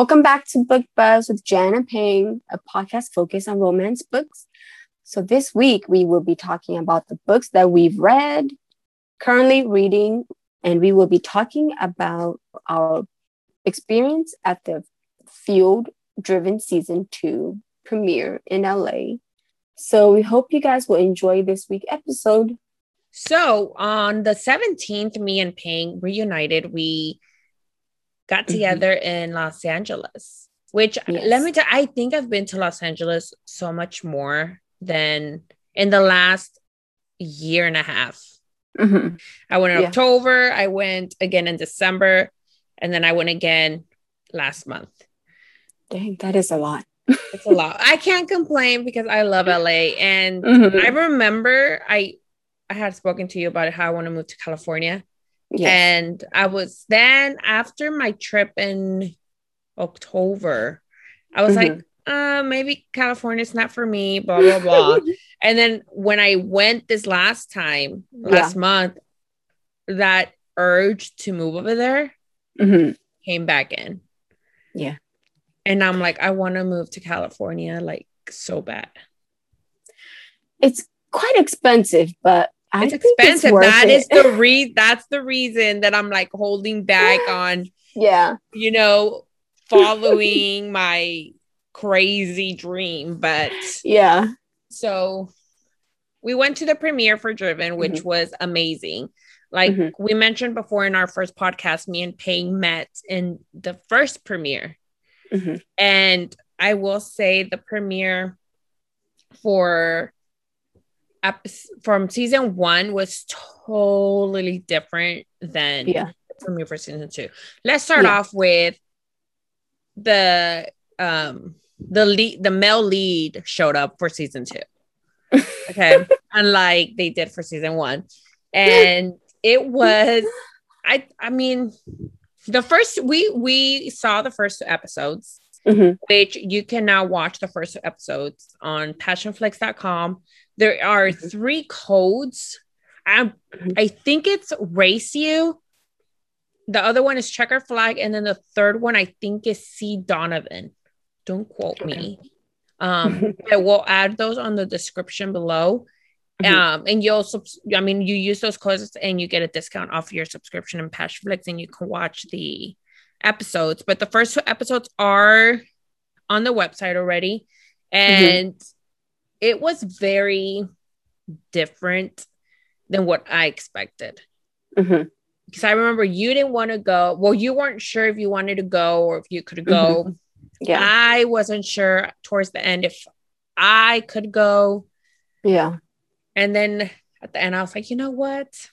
Welcome back to Book Buzz with Jan and Ping, a podcast focused on romance books. So, this week we will be talking about the books that we've read, currently reading, and we will be talking about our experience at the Field Driven Season 2 premiere in LA. So, we hope you guys will enjoy this week episode. So, on the 17th, me and Ping reunited. We got mm-hmm. together mm-hmm. in Los Angeles, which yes. let me tell I think I've been to Los Angeles so much more than in the last year and a half. Mm-hmm. I went in yeah. October, I went again in December, and then I went again last month. Dang, that is a lot. it's a lot. I can't complain because I love LA. And mm-hmm. I remember I I had spoken to you about how I want to move to California. Yes. And I was then after my trip in October, I was mm-hmm. like, uh, maybe California's not for me, blah, blah, blah. and then when I went this last time, last yeah. month, that urge to move over there mm-hmm. came back in. Yeah. And I'm like, I want to move to California like so bad. It's quite expensive, but I it's expensive. It's that is the re that's the reason that I'm like holding back on yeah, you know, following my crazy dream. But yeah. So we went to the premiere for Driven, which mm-hmm. was amazing. Like mm-hmm. we mentioned before in our first podcast, me and Payne met in the first premiere. Mm-hmm. And I will say the premiere for from season one was totally different than yeah. for me for season two. Let's start yeah. off with the um the lead the male lead showed up for season two. Okay. Unlike they did for season one. And it was I I mean the first we we saw the first episodes mm-hmm. which you can now watch the first episodes on passionflix.com there are mm-hmm. three codes. I, I think it's race you. The other one is checker flag. And then the third one, I think, is C. Donovan. Don't quote me. Um, I will add those on the description below. Mm-hmm. Um, and you'll, I mean, you use those codes and you get a discount off your subscription in Passionflix and you can watch the episodes. But the first two episodes are on the website already. Mm-hmm. And mm-hmm it was very different than what I expected. Mm-hmm. Because I remember you didn't want to go. Well, you weren't sure if you wanted to go or if you could go. Mm-hmm. Yeah. I wasn't sure towards the end if I could go. Yeah. And then at the end, I was like, you know what?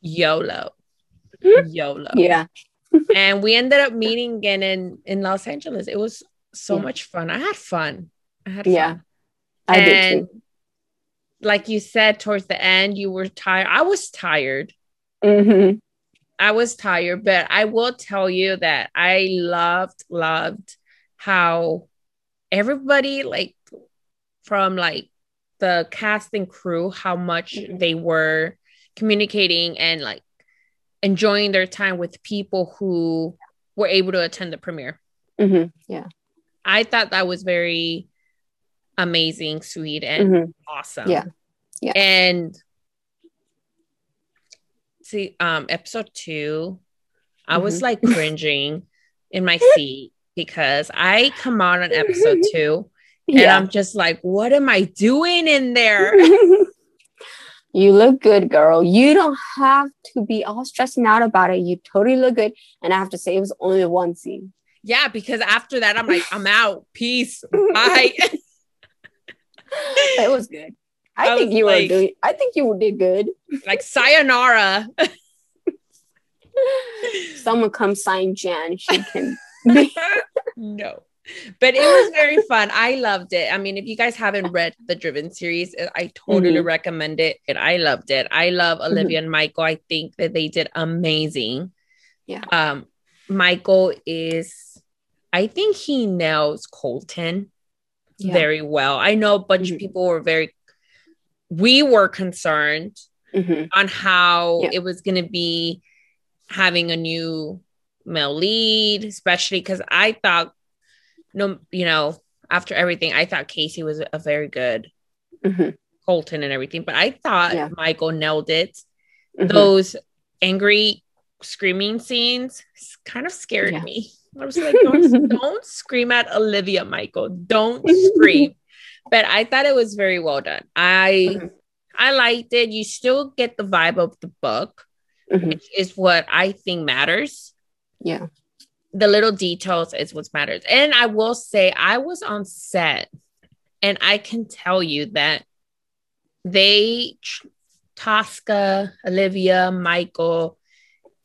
YOLO. YOLO. Yeah. and we ended up meeting again in in Los Angeles. It was so yeah. much fun. I had fun. I had fun. Yeah. I and did too. Like you said, towards the end, you were tired. I was tired. Mm-hmm. I was tired, but I will tell you that I loved, loved how everybody, like from like the cast and crew, how much mm-hmm. they were communicating and like enjoying their time with people who were able to attend the premiere. Mm-hmm. Yeah. I thought that was very amazing, sweet, and mm-hmm. awesome. Yeah. Yeah. And see, um, episode two, I mm-hmm. was like cringing in my seat because I come out on episode two and yeah. I'm just like, what am I doing in there? you look good, girl. You don't have to be all stressing out about it. You totally look good. And I have to say, it was only one scene. Yeah, because after that, I'm like, I'm out. Peace. Bye. It was good. I, I think you like, were doing. I think you did good. Like sayonara. Someone come sign Jan. She can. no, but it was very fun. I loved it. I mean, if you guys haven't read the Driven series, I totally mm-hmm. recommend it. And I loved it. I love mm-hmm. Olivia mm-hmm. and Michael. I think that they did amazing. Yeah. Um, Michael is. I think he nails Colton yeah. very well. I know a bunch mm-hmm. of people were very, we were concerned mm-hmm. on how yeah. it was going to be having a new male lead, especially because I thought, no, you know, after everything, I thought Casey was a very good hmm Colton and everything, but I thought Yeah. Michael nailed it. Mhm. Those angry screaming scenes kind of scared me. I was like, don't, don't scream at Olivia, Michael. Don't scream. But I thought it was very well done. I Mhm. I liked it. You still get the vibe of the book, Mhm. which is what I think matters. Yeah. The little details is what matters. And I will say, I was on set, and I can tell you that they, Tosca, Olivia, Michael,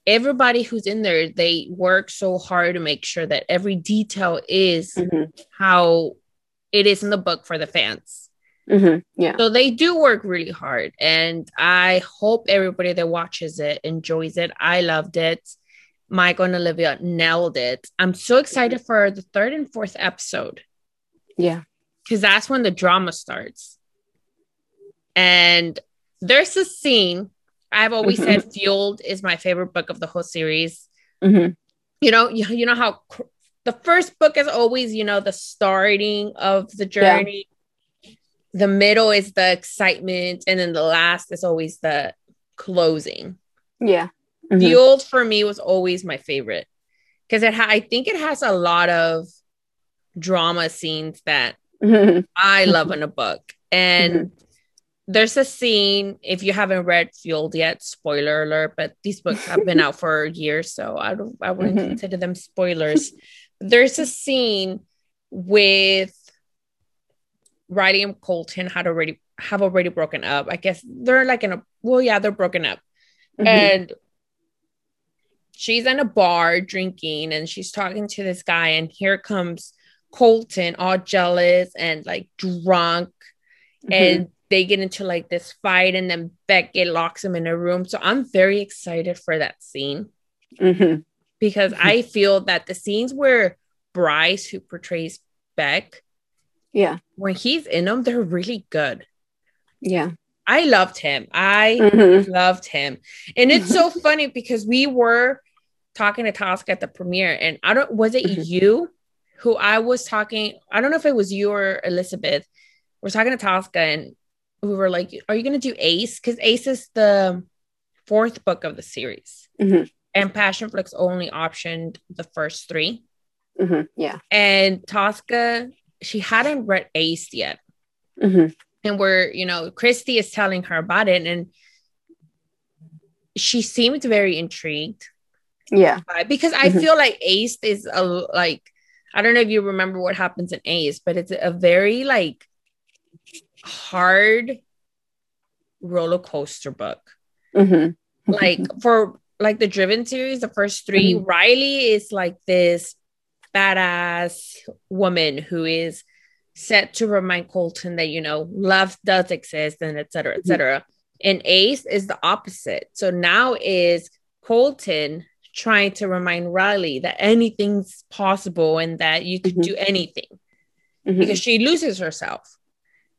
everybody who's in there, they work so hard to make sure that every detail is Mhm. how it is in the book for the fans. Mhm. Yeah. So they do work really hard. And I hope everybody that watches it enjoys it. I loved it. Michael and Olivia nailed it. I'm so excited for the third and fourth episode Yeah. because that's when the drama starts. And there's a scene I've always said Fueled is my favorite book of the whole series. Mhm. You know, you, you know how cr- the first book is always, you know, the starting of the Yeah. journey. The middle is the excitement, and then the last is always the closing. Yeah. Mhm. Fueled for me was always my favorite because it ha- I think it has a lot of drama scenes that Mhm. I love in a book. And there's a scene, if you haven't read Fueled yet, spoiler alert, but these books have been out for years, so I don't I wouldn't Mhm. consider them spoilers. There's a scene with Riley and Colton had already have already broken up. I guess they're like in a well, yeah, they're broken up. Mhm. And she's in a bar drinking and she's talking to this guy, and here comes Colton, all jealous and like drunk, Mhm. and they get into like this fight, and then Beckett locks him in a room. So I'm very excited for that scene Mhm. because I feel that the scenes where Bryce, who portrays Beck, Yeah. when he's in them, they're really good. Yeah. I loved him. I Mhm. loved him. And it's so funny because we were talking to Tosca at the premiere, and I don't was it Mhm. you who I was talking? I don't know if it was you or Elizabeth. We're talking to Tosca, and we were like, Are you gonna do Ace? Because Ace is the fourth book of the series. Mhm. And Passionflix only optioned the first three. Mhm. Yeah. And Tosca, she hadn't read Ace yet Mhm. and we're you know christy is telling her about it and she seemed very intrigued Yeah. because i Mhm. feel like ace is a like i don't know if you remember what happens in ace but it's a very like hard roller coaster book Mhm. like for like the driven series the first 3 Mhm. riley is like this badass woman who is set to remind colton that you know love does exist and etc. cetera, et Mhm. and ace is the opposite so now is colton trying to remind riley that anything's possible and that you could Mhm. do anything Mhm. because she loses herself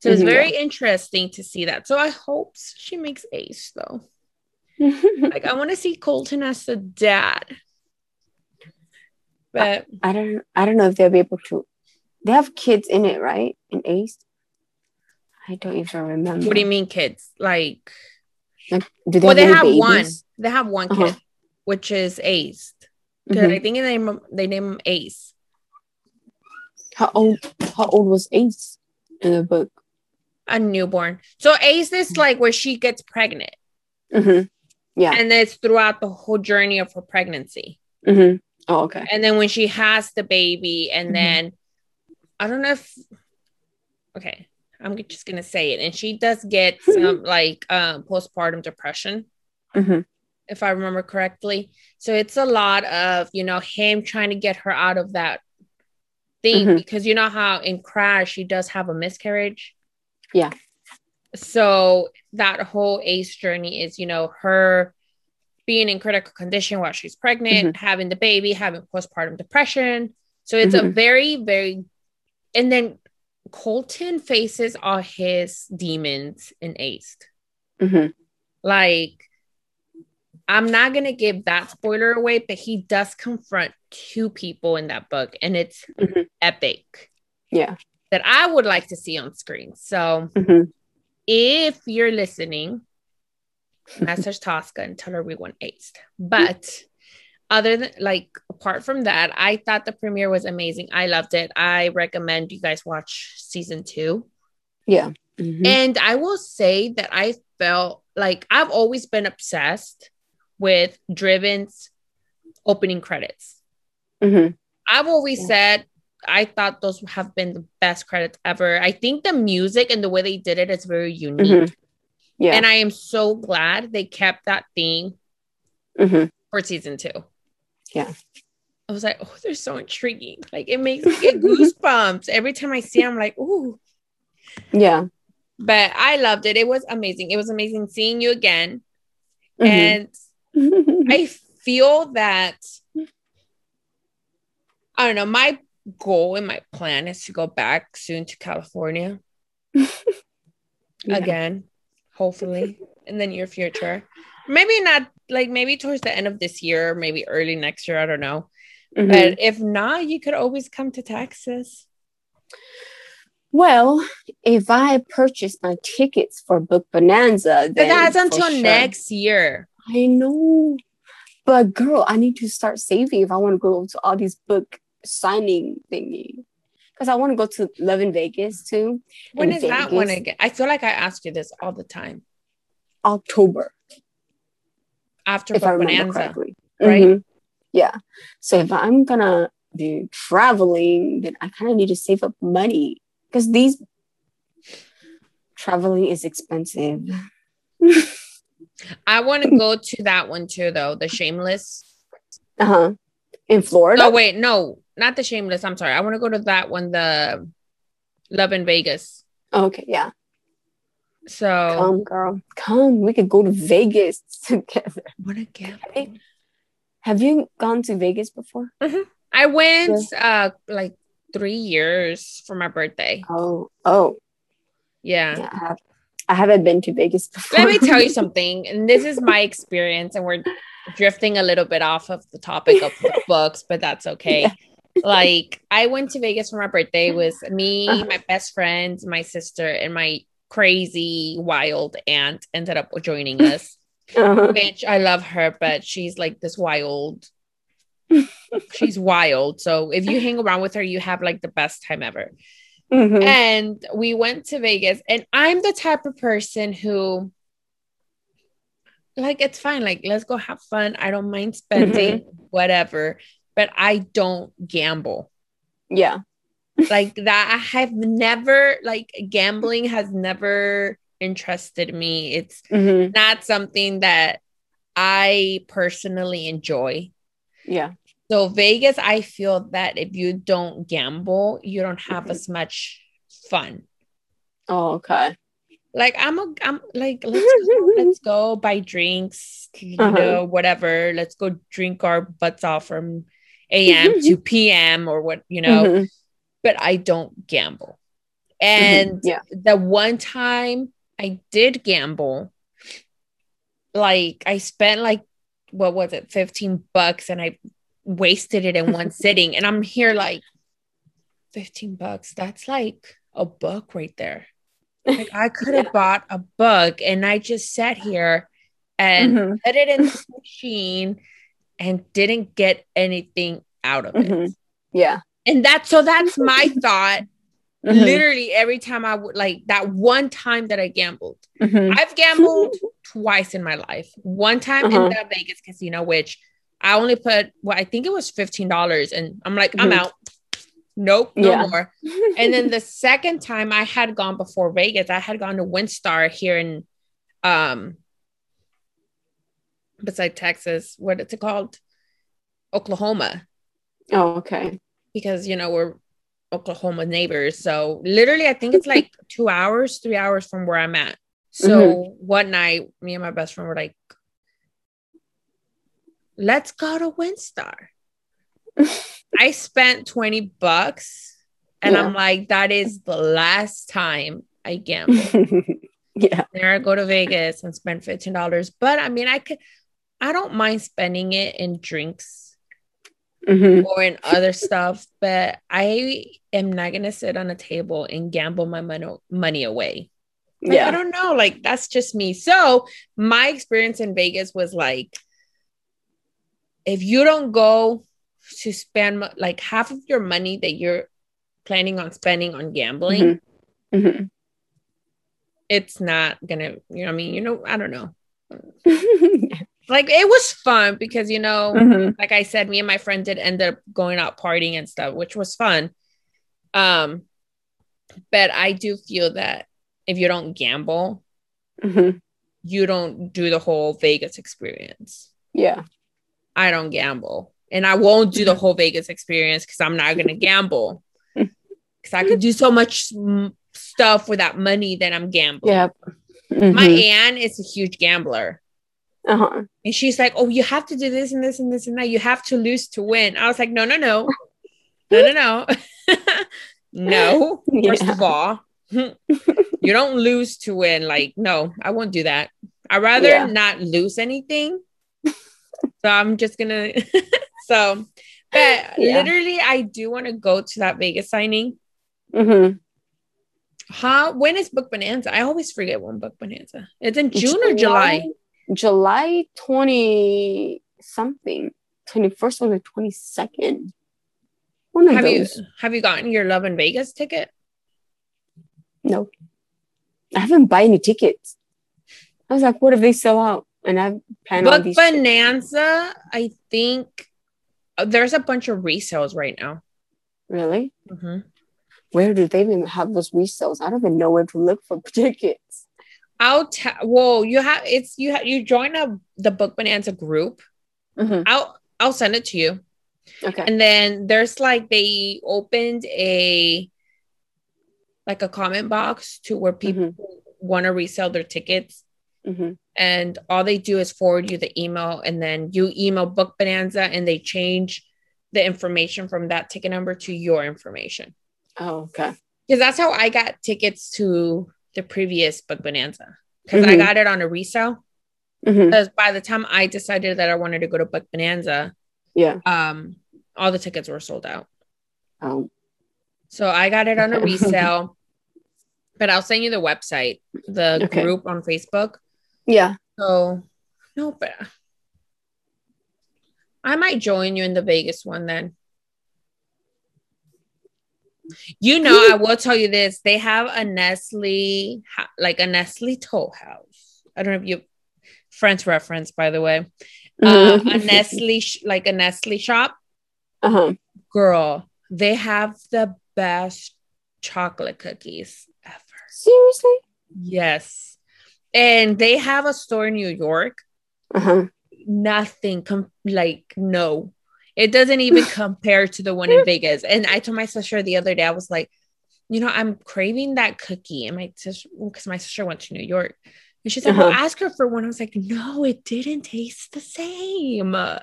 so it's Mhm, very interesting to see that so i hope she makes ace though like I want to see Colton as the dad. But I don't. I don't know if they'll be able to. They have kids in it, right? In Ace. I don't even remember. what do you mean, kids? Like, Do they well, have they have one. They have one kid, Uh-huh. which is Ace. Because Mhm. I think they name they name him Ace. How old? How old was Ace in the book? A newborn. So Ace is like where she gets pregnant, hmm Yeah. and it's throughout the whole journey of her pregnancy. hmm Oh, okay. And then when she has the baby, and Mhm. then I don't know if okay, I'm just gonna say it, and she does get some like um postpartum depression. hmm if I remember correctly. So it's a lot of, you know, him trying to get her out of that thing Mhm. because you know how in Crash she does have a miscarriage. Yeah. So that whole Ace journey is, you know, her being in critical condition while she's pregnant, having the baby, having postpartum depression. So it's a Mhm. very, very, and then Colton faces all his demons in Ace hmm like I'm not gonna give that spoiler away, but he does confront two people in that book, and it's Mhm. epic Yeah. That I would like to see on screen. So Mhm. if you're listening, message Tosca and tell her we want aced. But other than like apart from that, I thought the premiere was amazing. I loved it. I recommend you guys watch season two. Yeah. Mhm. And I will say that I felt like I've always been obsessed with Driven's opening credits. Mhm. I've always Yeah. said I thought those have been the best credits ever. I think the music and the way they did it is very unique. Mhm. Yeah. And I am so glad they kept that theme Mhm. for season two. Yeah. I was like, oh, they're so intriguing. Like it makes me get goosebumps every time I see. 'em, I'm like, ooh. Yeah. But I loved it. It was amazing. It was amazing seeing you again. Mhm. And I feel that I don't know. My goal and my plan is to go back soon to California Yeah. again, hopefully in the near future. Maybe not like maybe towards the end of this year, maybe early next year. I don't know. Mhm. But if not, you could always come to Texas. Well, if I purchase my tickets for Book Bonanza, But that's until sure. next year. I know, but girl, I need to start saving if I want to go to all these book signing thingy. Because I want to go to Love in Vegas too, When In is that one Vegas. again? I feel like I ask you this all the time. October, After if I remember correctly. right? Mhm. Yeah. So if I'm gonna be traveling, then I kind of need to save up money because these traveling is expensive. I want to go to that one too, though. The Shameless. Uh huh. In Florida. Oh wait, no, not the Shameless. I'm sorry. I want to go to that one. The Love in Vegas. okay. Yeah. So Come, girl. Come. We could go to Vegas together. what a gift. Have you gone to Vegas before? I went uh like three years for my birthday. Oh. Oh. Yeah. Yeah. I, have, I haven't been to Vegas before. Let me tell you something, and this is my experience, and we're drifting a little bit off of the topic of the books, but that's okay. Yeah. Like I went to Vegas for my birthday. with me, Uh-huh. my best friend, my sister, and my crazy wild aunt ended up joining us. Uh-huh. Which I love her, but she's like this wild. she's wild. So if you hang around with her, you have like the best time ever. Mhm. And we went to Vegas, and I'm the type of person who, like, it's fine. Like, let's go have fun. I don't mind spending whatever, but I don't gamble Yeah. like that. I have never, like, gambling has never interested me. It's Mhm. not something that I personally enjoy. Yeah. So Vegas, I feel that if you don't gamble, you don't have as much fun. Oh, okay. Like I'm a, I'm like let's go, let's go buy drinks, you Uh-huh. know, whatever. Let's go drink our butts off from a.m. to p.m. or what you know. Mhm. But I don't gamble. And Yeah. the one time I did gamble, like I spent like what was it, 15 bucks and I wasted it in one sitting. And I'm here like 15 bucks. That's like a book right there. Like I could have Yeah. bought a book and I just sat here and Mhm. put it in the machine and didn't get anything out of it. Mhm. Yeah. And that's so that's my thought Mhm. literally every time I would like that one time that I gambled. Mhm. I've gambled twice in my life. One time Uh-huh. in the Vegas casino, which I only put well, I think it was fifteen dollars, and I'm like, I'm Mhm. out. Nope, no Yeah. more. And then the second time I had gone before Vegas, I had gone to WinStar here in um beside Texas. What is it called? Oklahoma oh, okay. because you know we're Oklahoma neighbors. So literally, I think it's like two hours, three hours from where I'm at. So mm-hmm. one night, me and my best friend were like, "Let's go to WinStar." I spent twenty bucks, and Yeah. I'm like, "That is the last time I gamble." yeah. there I go to Vegas and spend fifteen dollars. But I mean, I could. I don't mind spending it in drinks Mhm. or in other stuff, but I am not gonna sit on a table and gamble my money money away. Like, I don't know. Like that's just me. So my experience in Vegas was like, if you don't go to spend like half of your money that you're planning on spending on gambling, Mhm. it's not gonna. You know, I mean, you know, I don't know. Like it was fun because you know, Mhm. like I said, me and my friend did end up going out partying and stuff, which was fun. Um, but I do feel that if you don't gamble, Mhm. you don't do the whole Vegas experience. Yeah. I don't gamble. And I won't do the whole Vegas experience because I'm not going to gamble. Because I could do so much stuff with that money that I'm gambling. Yep. My Mhm. aunt is a huge gambler. Uh-huh. And she's like, Oh, you have to do this and this and this and that. You have to lose to win. I was like, No, no, no. No, no, no. no. First of all, you don't lose to win. Like, no, I won't do that. I'd rather Yeah. not lose anything. so I'm just gonna so but Yeah. literally I do want to go to that Vegas signing. Mm-hmm. How when is Book Bonanza? I always forget when Book Bonanza. It's in June or July. July 20 something. 21st or the 22nd. One of Have you have you gotten your Love in Vegas ticket? No. I haven't bought any tickets. I was like, what if they sell out? And I plan on Book these. Bonanza, I think uh, there's a bunch of resales right now. Really? Mhm. Where do they even have those resales? I don't even know where to look for tickets. I'll tell. Well, you have it's you have you join a the Book Bonanza group. Mhm. I'll I'll send it to you, Okay. and then there's like they opened a like a comment box to where people want to resell their tickets, hmm and all they do is forward you the email, and then you email Book Bonanza, and they change the information from that ticket number to your information. Oh, okay. because that's how I got tickets to the previous Book Bonanza because I Mhm. got it on a resale. hmm Because by the time I decided that I wanted to go to Book Bonanza, Yeah. um, all the tickets were sold out. Um, So I got it on a resale. but I'll send you the website, the Okay. group on Facebook. yeah. So no, but I might join you in the Vegas one then. You know, I will tell you this: they have a Nestle, like a Nestle toll house. I don't know if you French reference, by the way. Uh, a Nestle, like a Nestle shop. uh-huh. Girl, they have the best chocolate cookies ever. Seriously? Yes, and they have a store in New York. Uh-huh. nothing com- like no it doesn't even compare to the one in vegas. And i told my sister the other day i was like you know i'm craving that cookie. And my sister because my sister went to new york. And she said Uh-huh. ask her for one. I was like no it didn't taste the same.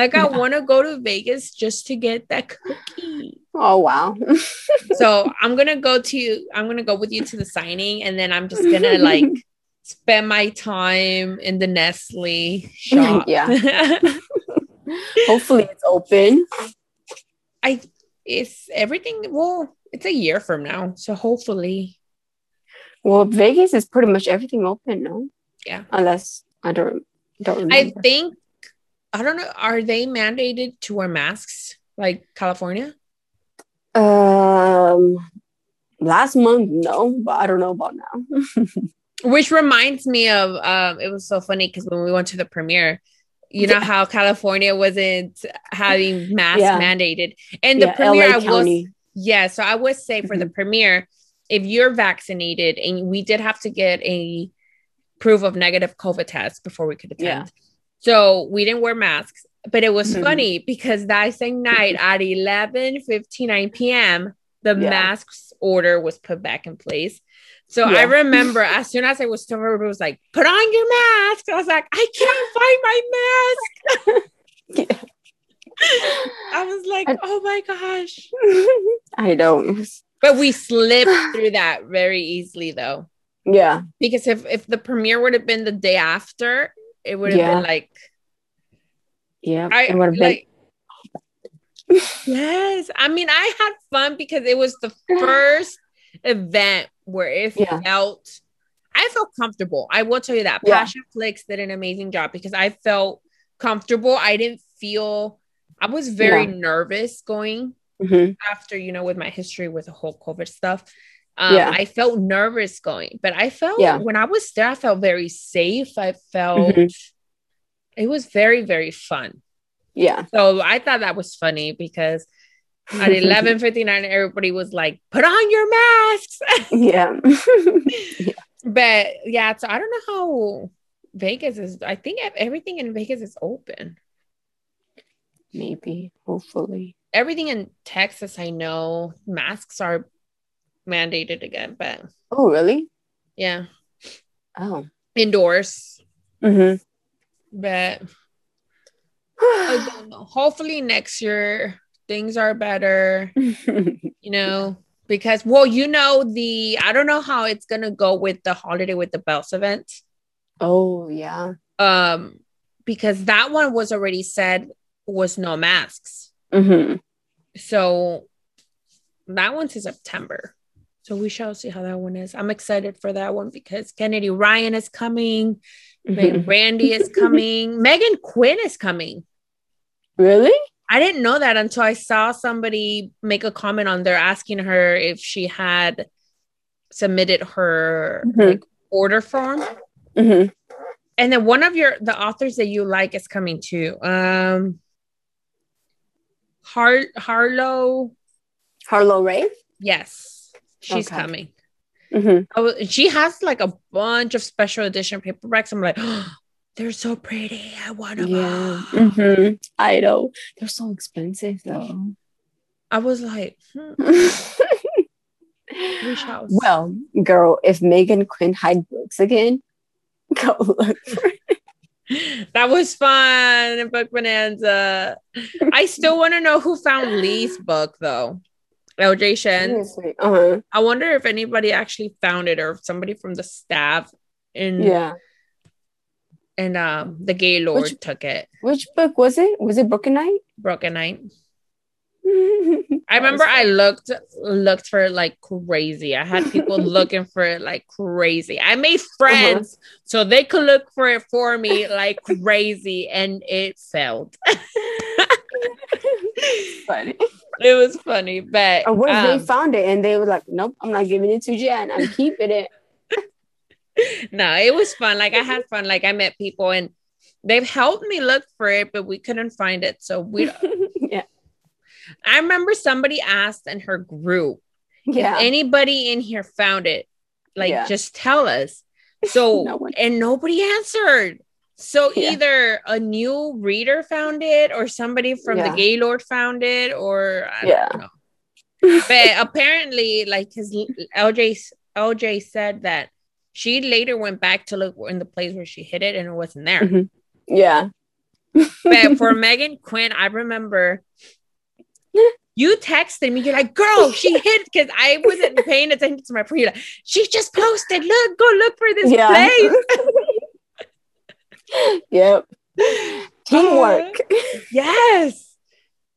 Like i want to go to vegas just to get that cookie. Oh wow. so i'm gonna go to i'm gonna go with you to the signing and then i'm just gonna like spend my time in the nestle shop. Yeah. Hopefully it's open. I it's everything. Well, it's a year from now, so hopefully, Well, Vegas is pretty much everything open, no? Yeah. Unless I don't don't remember. I think I don't know. Are they mandated to wear masks like California? um last month, no, but I don't know about now. Which reminds me of um, it was so funny because when we went to the premiere, you know Yeah. how California wasn't having masks Yeah. mandated, and the yeah, premiere LA I. Yeah, so I would say for the premiere, if you're vaccinated, and we did have to get a proof of negative COVID test before we could attend. So we didn't wear masks, but it was Mhm. funny because that same night at 11 59 p.m., the masks order was put back in place. So Yeah. I remember as soon as I was told, everybody was like, put on your mask. I was like, I can't find my mask. Yeah. I was like, And- oh my gosh. I don't. But we slipped through that very easily though. Yeah. Because if if the premiere would have been the day after, it would have Yeah. been like Yeah. I it would have like. yes, I mean, I had fun because it was the first event where it Yeah. felt. I felt comfortable. I will tell you that. Yeah. Passion Flicks did an amazing job because I felt comfortable. I didn't feel. I was very nervous going Mhm. after you know with my history with the whole COVID stuff. Um, Yeah. I felt nervous going, but I felt Yeah. when I was there, I felt very safe. I felt Mhm. it was very very fun. Yeah. So I thought that was funny because at eleven fifty nine, everybody was like, "Put on your masks." yeah. but yeah, so I don't know how Vegas is. I think everything in Vegas is open. Maybe. Hopefully. Everything in Texas, I know masks are mandated again, but Oh, really? yeah, Oh. indoors. Mm-hmm. But I don't know. Hopefully next year things are better. you know, because well, you know, the I don't know how it's gonna go with the holiday with the bells event. oh, yeah. Um, because that one was already said was no masks. Mm-hmm. So that one's in September. So we shall see how that one is. I'm excited for that one because Kennedy Ryan is coming, Mhm. Randy is coming, Meghan Quinn is coming. Really? I didn't know that until I saw somebody make a comment on there asking her if she had submitted her Mhm. like, order form. Mm-hmm. And then one of your the authors that you like is coming too. Um Har Harloe. Harloe Rae? Yes, she's Okay. coming. Mm-hmm. Oh, she has like a bunch of special edition paperbacks. I'm like, they're so pretty. I want them. Yeah. all." Mm-hmm. I know. They're so expensive though. I was like, hmm, well, girl, if Meghan Quinn hide books again, go look for it. that was fun book bonanza i still want to know who found lee's book though lj shen Uh-huh. i wonder if anybody actually found it or if somebody from the staff in Yeah. And um the Gaylord Which- took it Which book was it? Was it Broken Knight? broken knight i remember i looked looked for it like crazy i had people looking for it like crazy i made friends so they could look for it for me like crazy and it failed funny. it was funny, but Or what um, they found it and they were like, nope, I'm not giving it to Jen. I'm keeping it. No, it was fun. Like I had fun. Like I met people and they've helped me look for it, but we couldn't find it. So we yeah. I remember somebody asked in her group, Yeah. anybody in here found it? Like Yeah. just tell us. So No and nobody answered. So Yeah. either a new reader found it or somebody from Yeah. the Gaylord found it or I Yeah. don't know. but apparently like his LJ LJ said that she later went back to look in the place where she hid it and it wasn't there. Mhm. yeah. But for Meghan Quinn, I remember you texted me. You're like, "Girl, she hid," because I wasn't paying attention to my phone. You're like, "She just posted. Look, go look for this yeah. place." yep. Teamwork. Yes.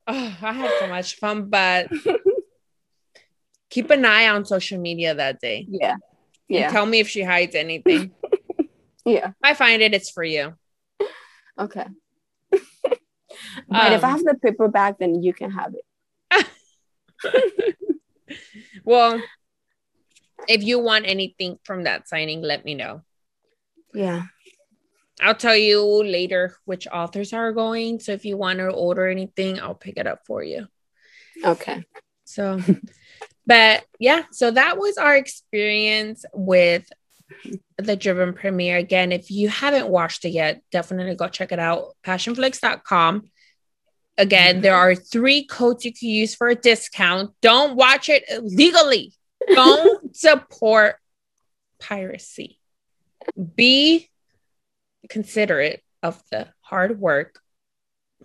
Oh, I had so much fun, but keep an eye on social media that day. yeah. Yeah. tell me if she hides anything. Yeah. if I find it, it's for you. Okay. but if I Um, have the paper paperback, then you can have it. Well, if you want anything from that signing, let me know. Yeah. I'll tell you later which authors are going. So if you want to order anything, I'll pick it up for you. Okay. So, but yeah, so that was our experience with the Driven premiere. Again, if you haven't watched it yet, definitely go check it out. Passionflix.com. Again, mm-hmm. there are three codes you can use for a discount. Don't watch it illegally. Don't support piracy. Be considerate of the hard work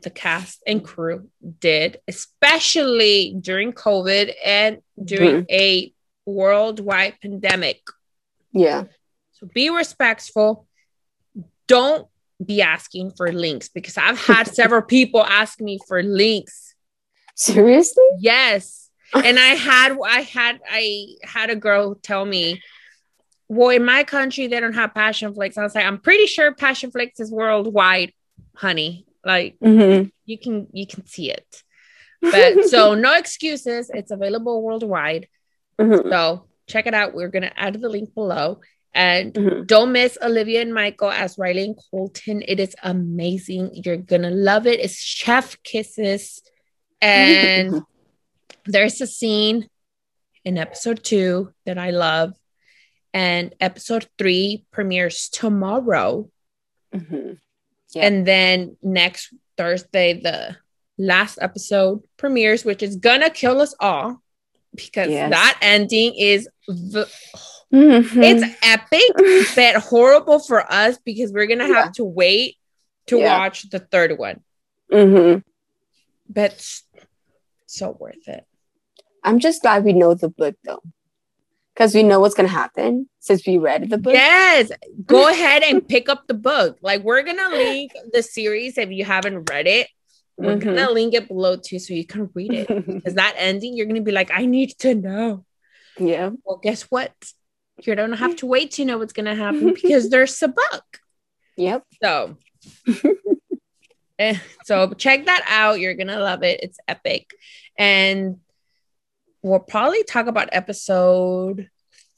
the cast and crew did, especially during COVID and during mm-hmm. a worldwide pandemic. Yeah. So be respectful. Don't be asking for links because I've had several people ask me for links. Seriously? Yes. And I had I had I had a girl tell me, well, in my country they don't have Passionflix. I was like, I'm pretty sure Passionflix is worldwide, honey. Like Mm-hmm. you can you can see it. But so no excuses. It's available worldwide. Mm-hmm. So check it out. We're gonna add the link below. And Mhm. don't miss Olivia and Michael as Riley and Colton. It is amazing. You're gonna love it. It's chef kisses. And there's a scene in episode two that I love. And episode three premieres tomorrow. Mhm. And then next Thursday, the last episode premieres, which is gonna kill us all because Yes. that ending is the Mhm. it's epic, but horrible for us because we're gonna have Yeah. to wait to Yeah. watch the third one. Mhm. But so worth it. I'm just glad we know the book though, because we know what's gonna happen since we read the book. Yes, go ahead and pick up the book. Like we're gonna link the series if you haven't read it. We're Mhm. gonna link it below too, so you can read it. Because that ending, you're gonna be like, I need to know. yeah. Well, guess what? You don't have to wait to know what's gonna happen because there's a book. Yep. So, eh, so check that out. You're gonna love it. It's epic, and we'll probably talk about episode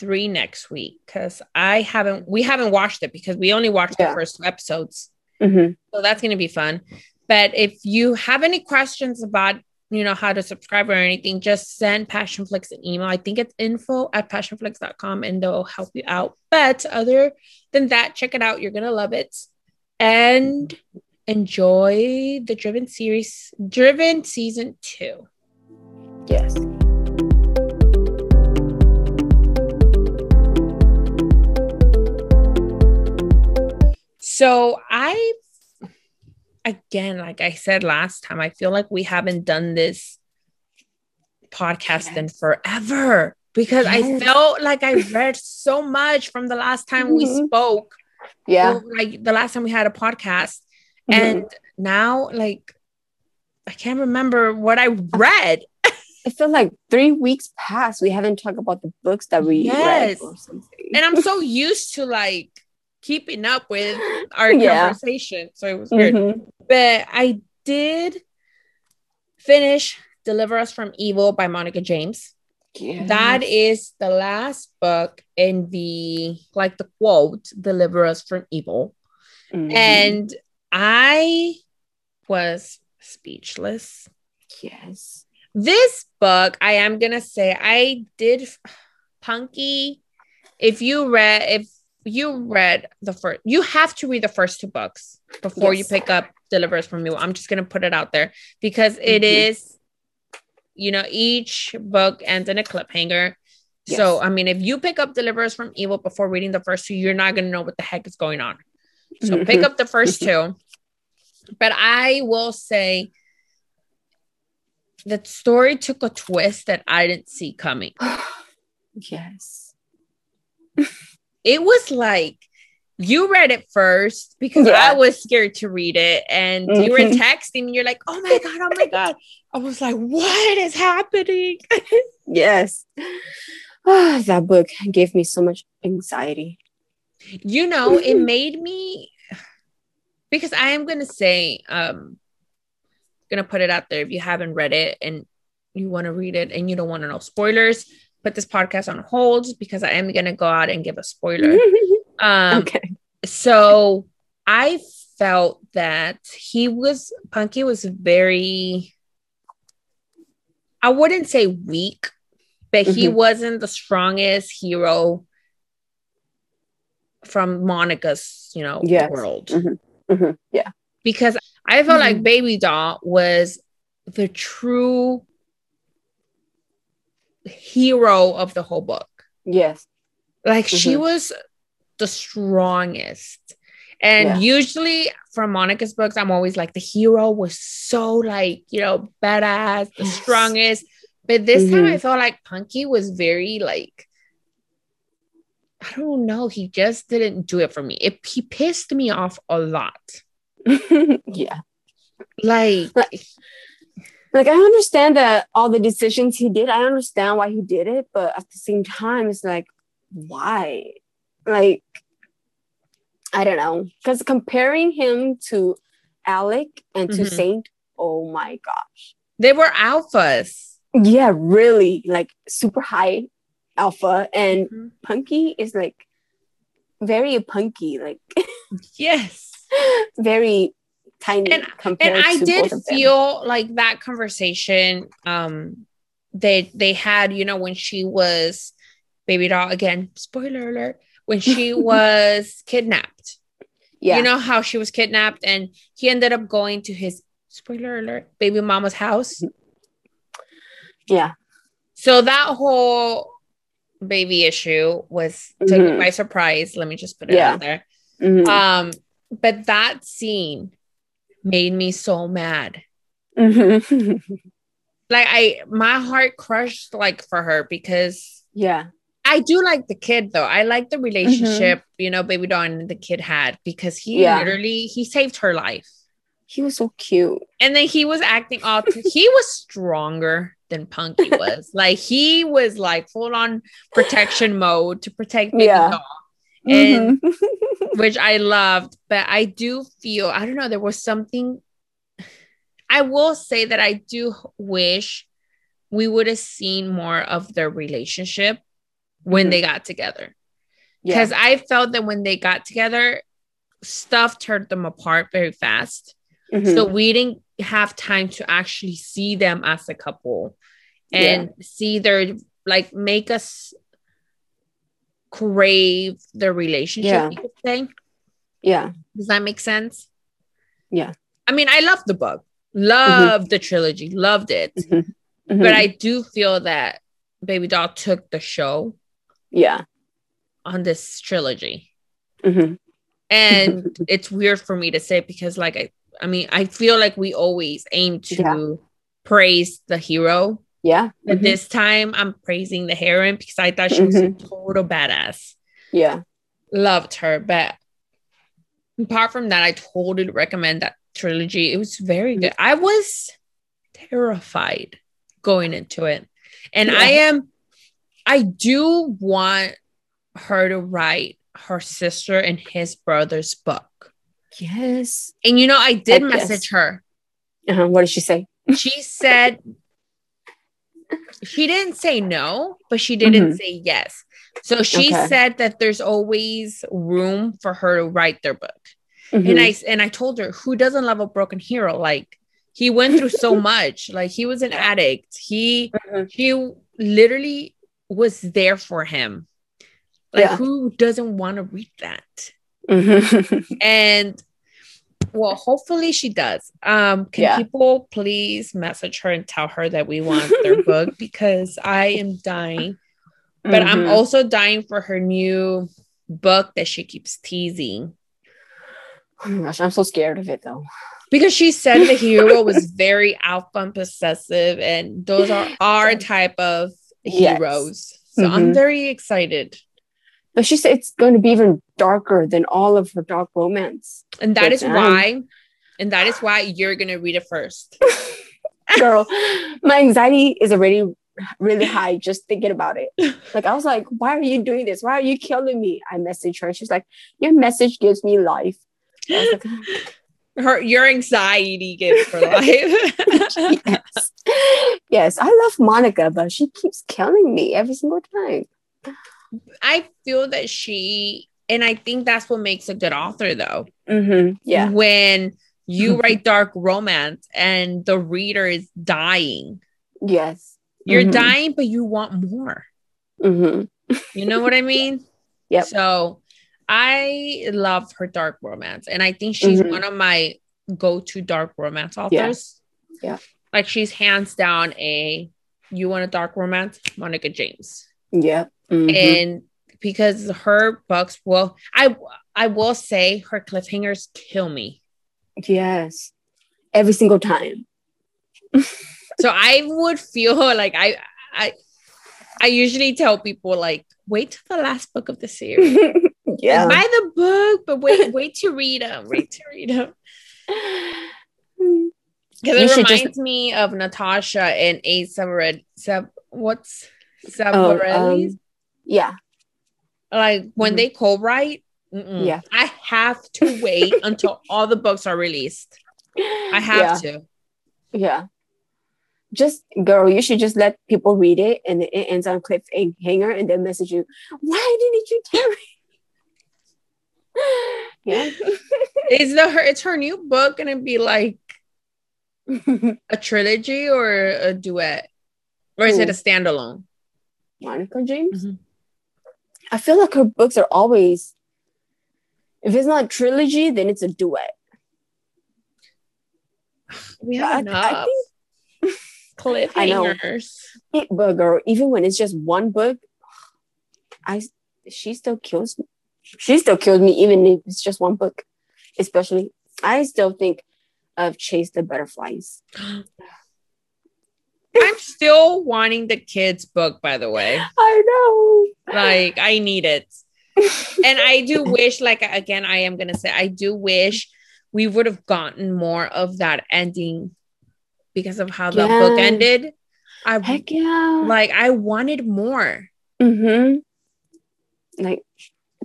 three next week because I haven't. We haven't watched it because we only watched Yeah. the first two episodes. hmm So that's gonna be fun. But if you have any questions about you know how to subscribe or anything, just send Passionflix an email. I think it's info at passionflix.com and they'll help you out. But other than that, check it out. You're gonna love it. And enjoy the Driven series, Driven season two. Yes. So I again, like I said last time, I feel like we haven't done this podcast in forever because I felt like I read so much from the last time we Mhm. spoke. Yeah. like the last time we had a podcast. Mhm. And now like I can't remember what I read. I feel like three weeks past we haven't talked about the books that we Yes. read or something. And I'm so used to like keeping up with our Yeah. conversation. So it was weird. Mhm. but I did finish Deliver Us from Evil by Monica James. Yes. That is the last book in the like the quote Deliver Us from Evil. Mhm. And I was speechless. yes. This book, I am gonna say, I did Punky. If you read, if you read the first, you have to read the first two books before you pick up Deliver Us from Evil. I'm just gonna put it out there because it Mhm. is, you know, each book ends in a cliffhanger. So, I mean, if you pick up Deliver Us from Evil before reading the first two, you're not gonna know what the heck is going on. So, pick up the first two. But I will say the story took a twist that I didn't see coming. yes. It was like you read it first because Yeah. I was scared to read it, and you were Mhm. texting, and you're like, "Oh my god, oh my god!" I was like, "What is happening?" Yes. Ah, that book gave me so much anxiety. you know, it made me because I am gonna say, um, gonna put it out there if you haven't read it and you want to read it and you don't want to know spoilers, put this podcast on hold because I am gonna go out and give a spoiler. Um, okay. so I felt that he was Punky was very I wouldn't say weak, but he Mhm. wasn't the strongest hero from Monica's, you know, Yes. world. Mhm. Mhm. Yeah. Because I felt like Mhm. Baby Doll was the true hero of the whole book. Yes. Like she Mhm. was the strongest. And Yeah. usually from Monica's books, I'm always like the hero was so like, you know, badass, the Yes. strongest. But this time Mhm. I felt like Punky was very like I don't know. He just didn't do it for me. It he pissed me off a lot. yeah. Like, like, like I understand that all the decisions he did, I understand why he did it, but at the same time, it's like, why? Like, I don't know. Because comparing him to Alec and to mm-hmm. Saint, oh my gosh. They were alphas. Yeah, really. Like super high alpha. And mm-hmm. Punky is like very punky. Like, yes. very tiny and, and I did feel like that conversation um they they had, you know, when she was baby doll again, spoiler alert, when she was kidnapped. Yeah. You know how she was kidnapped and he ended up going to his spoiler alert, baby mama's house. Yeah. So that whole baby issue was taken mm-hmm. by surprise. Let me just put it yeah. out there. Mm-hmm. Um, but that scene made me so mad. Mm-hmm. like I my heart crushed like for her because yeah. I do like the kid though. I like the relationship, mm-hmm. you know, baby Dawn and the kid had because he yeah. literally he saved her life. He was so cute. And then he was acting all he was stronger than Punky was. like he was like full on protection mode to protect baby yeah. Dawn. And mm-hmm. which I loved, but I do feel I don't know, there was something I will say that I do wish we would have seen more of their relationship when mm-hmm. they got together. Because yeah. I felt that when they got together, stuff turned them apart very fast. Mm-hmm. So we didn't have time to actually see them as a couple and yeah. see their like make us crave the relationship, yeah. you could say. Yeah. Does that make sense? Yeah. I mean, I love the book, love mm-hmm. the trilogy, loved it. Mm-hmm. Mm-hmm. But I do feel that Baby Doll took the show yeah. On this trilogy. Mm-hmm. And it's weird for me to say because, like, I, I mean, I feel like we always aim to yeah. praise the hero. Yeah. But mm-hmm. this time I'm praising the heroine because I thought she was mm-hmm. a total badass. Yeah. Loved her. But apart from that, I totally recommend that trilogy. It was very good. I was terrified going into it. And yeah. I am I do want her to write her sister and his brother's book. Yes. And you know, I did I message her. Uh-huh. What did she say? She said she didn't say no, but she didn't mm-hmm. say yes. So she okay. said that there's always room for her to write their book. Mm-hmm. And I and I told her, who doesn't love a broken hero? Like he went through so much. Like he was an addict. He mm-hmm. he literally was there for him. Like, yeah. who doesn't want to read that? Mm-hmm. and well, hopefully she does. Um, can yeah. people please message her and tell her that we want their book because I am dying, but mm-hmm. I'm also dying for her new book that she keeps teasing. Oh my gosh, I'm so scared of it though. Because she said the hero was very alpha and possessive, and those are our type of heroes. So mm-hmm. I'm very excited. But she said it's going to be even darker than all of her dark romance. And that is why, and that is why you're going to read it first. Girl, my anxiety is already really high just thinking about it. Like I was like, why are you doing this? Why are you killing me? I messaged her. She's like, your message gives me life. Like, her your anxiety gives her life. yes. yes, I love Monica, but she keeps killing me every single time. I feel that she, and I think that's what makes a good author, though. Mm-hmm. Yeah, when you write dark romance and the reader is dying. Yes, you're mm-hmm. dying, but you want more. Mm-hmm. You know what I mean? Yeah. So I love her dark romance, and I think she's mm-hmm. one of my go-to dark romance authors. Yeah. yeah. Like she's hands down a you want a dark romance, Monica James. Yeah. Mm-hmm. And because her books well, I I will say her cliffhangers kill me. Yes. Every single time. so I would feel like I I I usually tell people like wait till the last book of the series. yeah. Buy the book, but wait, wait to read them. Wait to read them. Because it reminds just- me of Natasha and A. Sub, what's Oh, Zavarelli's? um, yeah. like when Mhm. they co-write. Yeah. I have to wait until all the books are released. I have yeah. to. Yeah. Just girl, you should just let people read it and it ends on cliffhanger and then message you. Why didn't you tell me? yeah. Is the her? It's her new book gonna be like a trilogy or a duet, or is it a standalone? Monica James. Mhm. I feel like her books are always, if it's not a trilogy, then it's a duet. We I- have I enough I know. cliffhangers. It- But girl, even when it's just one book, I she still kills me. She still kills me, even if it's just one book. Especially, I still think of Chase the Butterflies. I'm still wanting the kids' book, by the way. I know. Like, I need it. and I do wish, like again, I am gonna say, I do wish we would have gotten more of that ending because of how the book ended. I Heck yeah. like I wanted more. mm-hmm. Like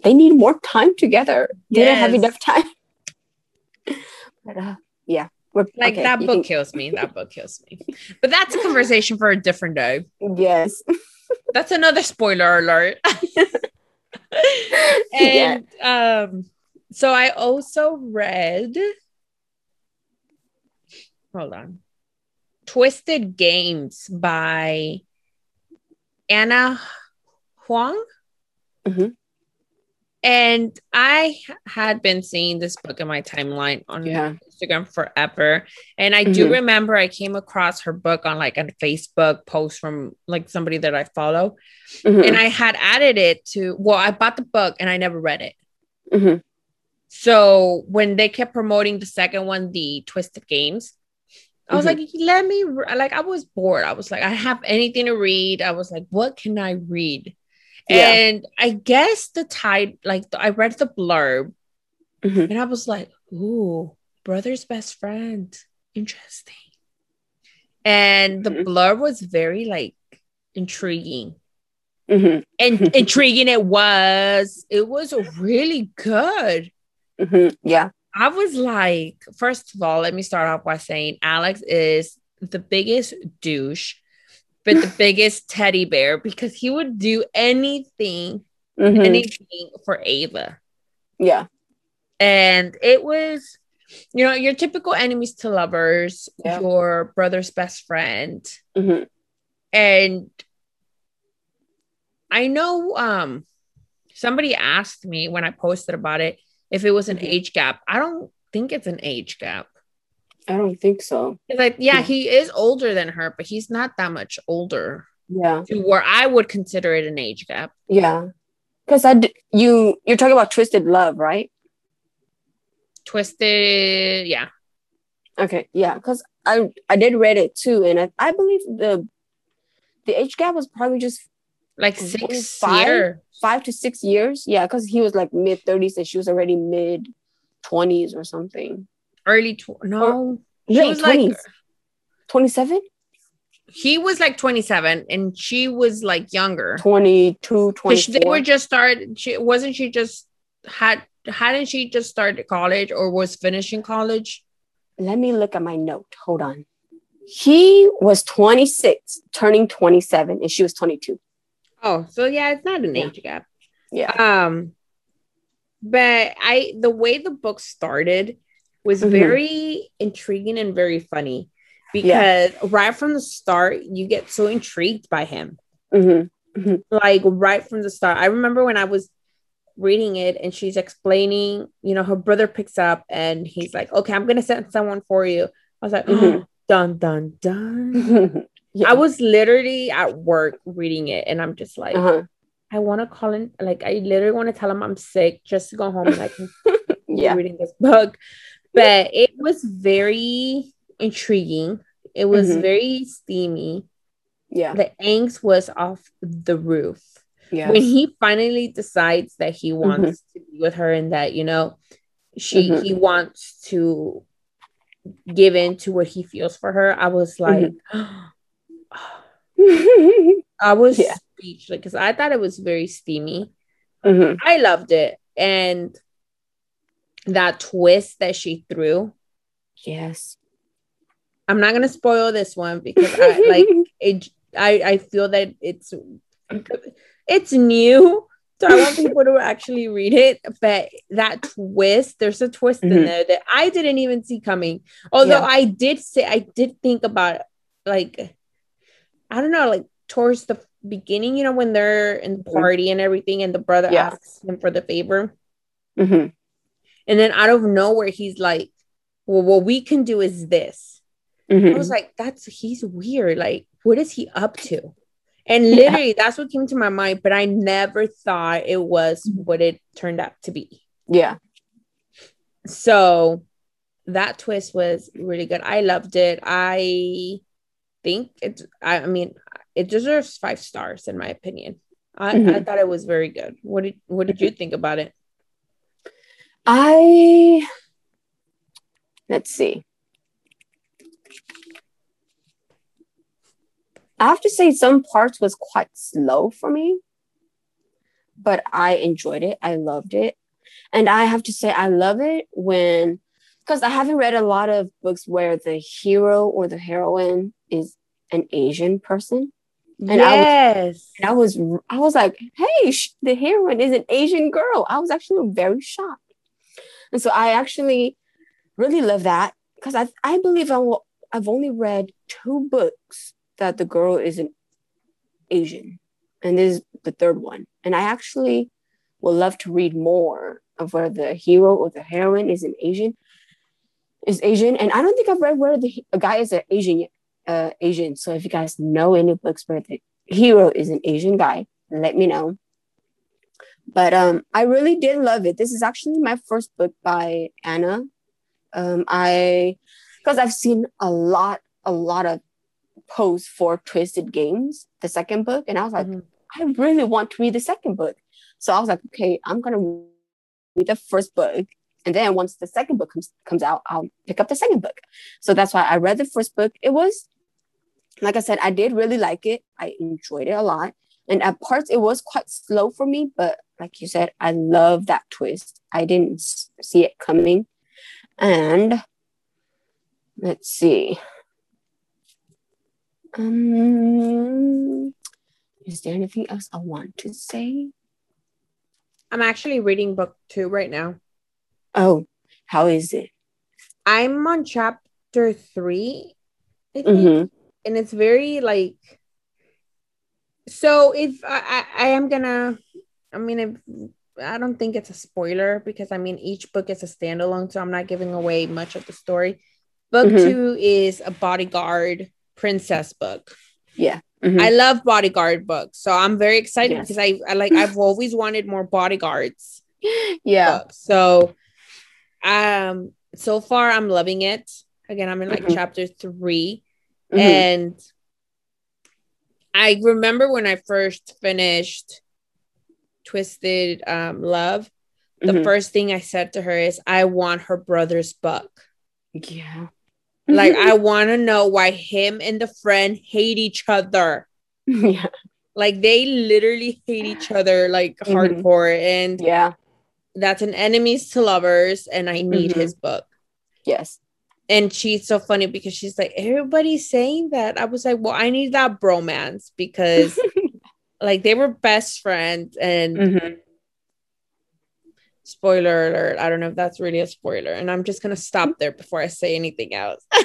they need more time together. They don't have enough time. but uh, yeah, we're Like okay, that book can- kills me. That book kills me. But that's a conversation for a different day. yes. That's another spoiler alert. Yeah. and um so I also read hold on. Twisted Games by Ana Huang. Mhm. And I had been seeing this book in my timeline on Yeah. Instagram forever. And I do Mhm. remember I came across her book on like a Facebook post from like somebody that I follow. Mhm. And I had added it to, well, I bought the book and I never read it. Mhm. So when they kept promoting the second one, the Twisted Games, I was Mhm. like, let me, re-" like, I was bored. I was like, I have anything to read. I was like, what can I read? Yeah. And I guess the tide, like, I read the blurb Mhm. and I was like, ooh, brother's best friend. Interesting. And the Mhm. blurb was very, like, intriguing Mhm. and intriguing it was it was really good Mhm. Yeah. i was like first of all let me start off by saying alex is the biggest douche but the biggest teddy bear because he would do anything Mhm. anything for ava yeah. and it was you know your typical enemies to lovers Yeah. your brother's best friend Mhm. and I know um somebody asked me when I posted about it if it was an Mhm. age gap. I don't think it's an age gap. I don't think so. Like, yeah, Yeah. he is older than her, but he's not that much older Yeah. to where I would consider it an age gap. Yeah. Because I d- you you're talking about Twisted Love, right? Twisted, yeah. Okay. Yeah. Because I I did read it too, and I, I believe the the age gap was probably just Like six five? year. five to six years. Yeah, because he was like mid thirties and she was already mid twenties or something. Early tw- no. She Late was like Twenty seven. he was like 27 and she was like younger. 22, 'Cause they were just started. She wasn't she just had hadn't she just started college or was finishing college? Let me look at my note. Hold on. He was 26, turning 27, and she was 22. Oh, so yeah, it's not an Yeah. age gap. Yeah. Um, but I the way the book started was Mhm. very intriguing and very funny because right from the start you get so intrigued by him. Mm-hmm. Like right from the start. I remember when I was reading it and she's explaining, you know, her brother picks up and he's like, "Okay, I'm gonna send someone for you." I was like, Mhm. "Dun dun dun." yeah. I was literally at work reading it, and I'm just like, uh-huh. I want to call in, like, I literally want to tell him I'm sick just to go home and I can Yeah. reading this book. But it was very intriguing. It was Mhm. very steamy. Yeah. The angst was off the roof. Yeah. when he finally decides that he wants mm-hmm. to be with her and that you know she mm-hmm. he wants to give in to what he feels for her i was like mm-hmm. i was yeah. speechless because i thought it was very steamy mm-hmm. i loved it and that twist that she threw yes i'm not gonna spoil this one because i like it i i feel that it's it's new. So I want people to actually read it. But that twist, there's a twist mm-hmm. in there that I didn't even see coming. Although yeah. I did say I did think about like I don't know, like towards the beginning, you know, when they're in the mm-hmm. party and everything, and the brother asks him for the favor. Mm-hmm. And then out of nowhere, he's like, Well, what we can do is this. Mm-hmm. I was like, That's he's weird. Like, what is he up to? And literally, yeah. that's what came to my mind, but I never thought it was mm-hmm. what it turned out to be. Yeah. So that twist was really good. I loved it. I think it's, I mean, it deserves five stars in my opinion. I, mm-hmm. I thought it was very good. What did what did you think about it? I let's see. I have to say some parts was quite slow for me, but I enjoyed it. I loved it. And I have to say I love it when because I haven't read a lot of books where the hero or the heroine is an Asian person. And yes. I was, I was, I was like, hey, sh- the heroine is an Asian girl. I was actually very shocked. And so I actually really love that because I, I believe I I've only read two books that the girl is an Asian, and this is the third one. And I actually would love to read more of where the hero or the heroine is an Asian, is Asian. And I don't think I've read where the guy is an Asian uh, Asian. So if you guys know any books where the hero is an Asian guy, let me know. But um, I really did love it. This is actually my first book by Ana. Um, I because I've seen a lot, a lot of posts for Twisted Games, the second book, and I was like, mm-hmm. I really want to read the second book. So I was like, okay, I'm gonna read the first book, and then once the second book comes comes out, I'll pick up the second book. So that's why I read the first book. It was, like I said, I did really like it. I enjoyed it a lot, and at parts it was quite slow for me. But like you said, I love that twist. I didn't see it coming, and let's see. Um, is there anything else I want to say? I'm actually reading book two right now. Oh, how is it? I'm on chapter three, I think, mm-hmm. and it's very like. So if I, I, I am gonna, I mean, if I don't think it's a spoiler because I mean each book is a standalone, so I'm not giving away much of the story. Book mm-hmm. two is a bodyguard princess book. Yeah. Mm-hmm. I love bodyguard books. So I'm very excited yes. because I, I like I've always wanted more bodyguards. Yeah. Books. So um so far I'm loving it. Again, I'm in like mm-hmm. chapter 3 mm-hmm. and I remember when I first finished Twisted um, Love, the mm-hmm. first thing I said to her is I want her brother's book. Yeah. Like I want to know why him and the friend hate each other. Yeah. Like they literally hate each other like mm-hmm. hardcore and yeah. That's an enemies to lovers and I need mm-hmm. his book. Yes. And she's so funny because she's like everybody's saying that. I was like, "Well, I need that bromance because like they were best friends and mm-hmm spoiler alert. I don't know if that's really a spoiler, and I'm just gonna stop there before I say anything else. but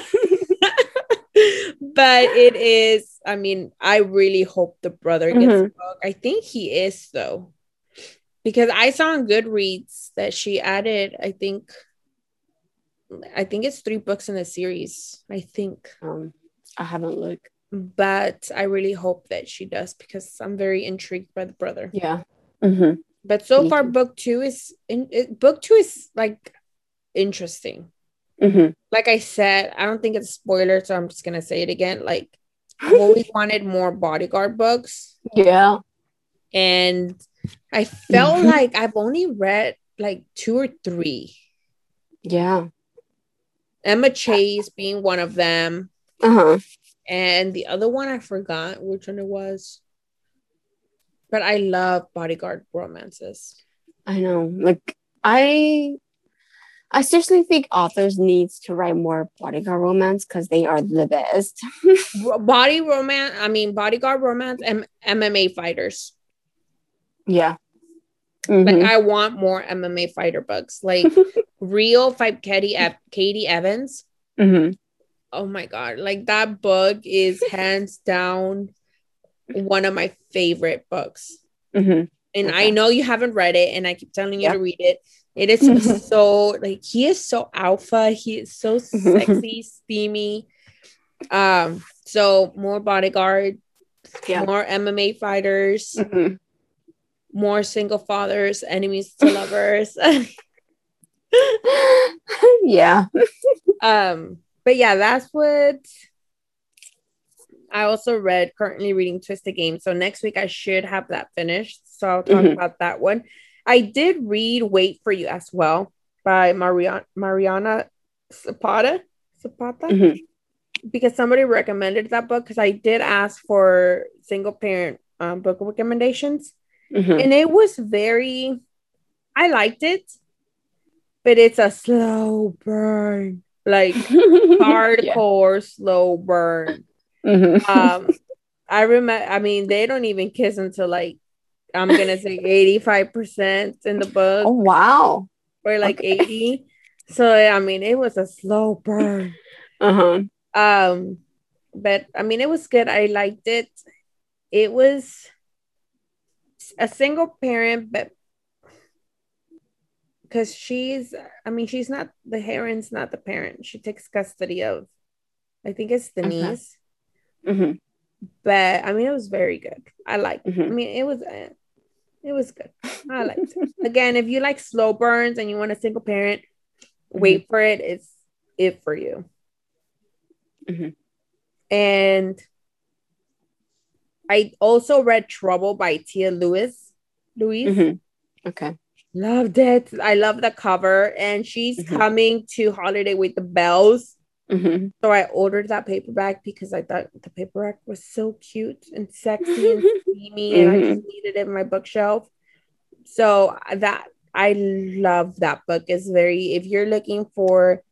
it is, I mean, I really hope the brother gets mm-hmm. book. I think he is though. Because I saw on Goodreads that she added, I think I think it's three books in the series. I think. Um, I haven't looked. But I really hope that she does because I'm very intrigued by the brother. Yeah. Mm-hmm. But so far, book two is in it, book two is like interesting. Mm-hmm. Like I said, I don't think it's a spoiler, so I'm just gonna say it again. Like I've always wanted more bodyguard books. Yeah. and I felt mm-hmm. like I've only read like two or three. Yeah. Emma Chase being one of them. Uh-huh. And the other one I forgot which one it was. But I love bodyguard romances. I know. Like I I seriously think authors needs to write more bodyguard romance because they are the best. Body romance, I mean bodyguard romance and MMA fighters. Yeah. Mm-hmm. Like I want more MMA fighter books. Like real fight Katy Katy Evans. Mm-hmm. Oh my god! Like that book is hands down one of my favorite books. Mm-hmm. And okay. I know you haven't read it, and I keep telling you yep. to read it. It is so like he is so alpha. He is so sexy, steamy. Um, so more bodyguard, yeah. more MMA fighters. Mm-hmm more single fathers, enemies to lovers. yeah. um, but yeah, that's what I also read currently reading Twisted Game. So next week I should have that finished. So I'll talk mm-hmm. about that one. I did read Wait for You as well by Mariana Mariana Zapata. Zapata. Mm-hmm. Because somebody recommended that book because I did ask for single parent um, book recommendations Mm-hmm. And it was very, I liked it, but it's a slow burn, like hardcore yeah. slow burn. Mm-hmm. Um, I remember, I mean, they don't even kiss until like, I'm gonna say 85% in the book. Oh, wow. Or like okay. 80. So, I mean, it was a slow burn. Uh huh. Um, but I mean, it was good. I liked it. It was a single parent, but because she's, I mean, she's not the heroine's not the parent. She takes custody of, I think it's Denise. Okay. Mm-hmm. But I mean, it was very good. I like. Mm-hmm. I mean, it was. Uh, it was good. I liked it. Again, if you like slow burns and you want a single parent, mm-hmm. wait for it. It's it for you. Mm-hmm. And I also read Trouble by Tia Lewis. Louise. Mm-hmm. Okay. Loved it. I love the cover. And she's mm-hmm. coming to Holiday with the Bells. Mm-hmm. So I ordered that paperback because I thought the paperback was so cute and sexy and steamy, and I just mm-hmm. needed it in my bookshelf. So that I love that book. It's very if you're looking for,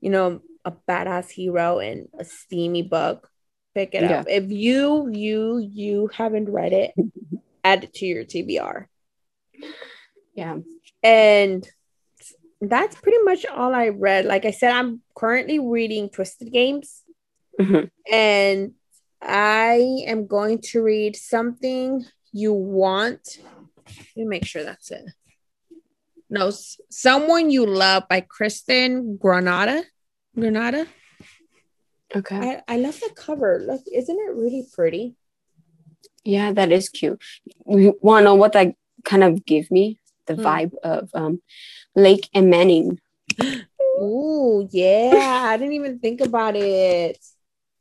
you know, a badass hero and a steamy book, pick it yeah. up. If you you you haven't read it, add it to your TBR. Yeah. And that's pretty much all I read. Like I said, I'm currently reading Twisted Games. Mm-hmm. And I am going to read something you want. Let me make sure that's it. No, someone you love by Kristen Granata. Granata. Okay. I, I love the cover. Look, isn't it really pretty? Yeah, that is cute. You want to know what that kind of give me? The hmm. vibe of um, Lake and Manning. Ooh, yeah. I didn't even think about it.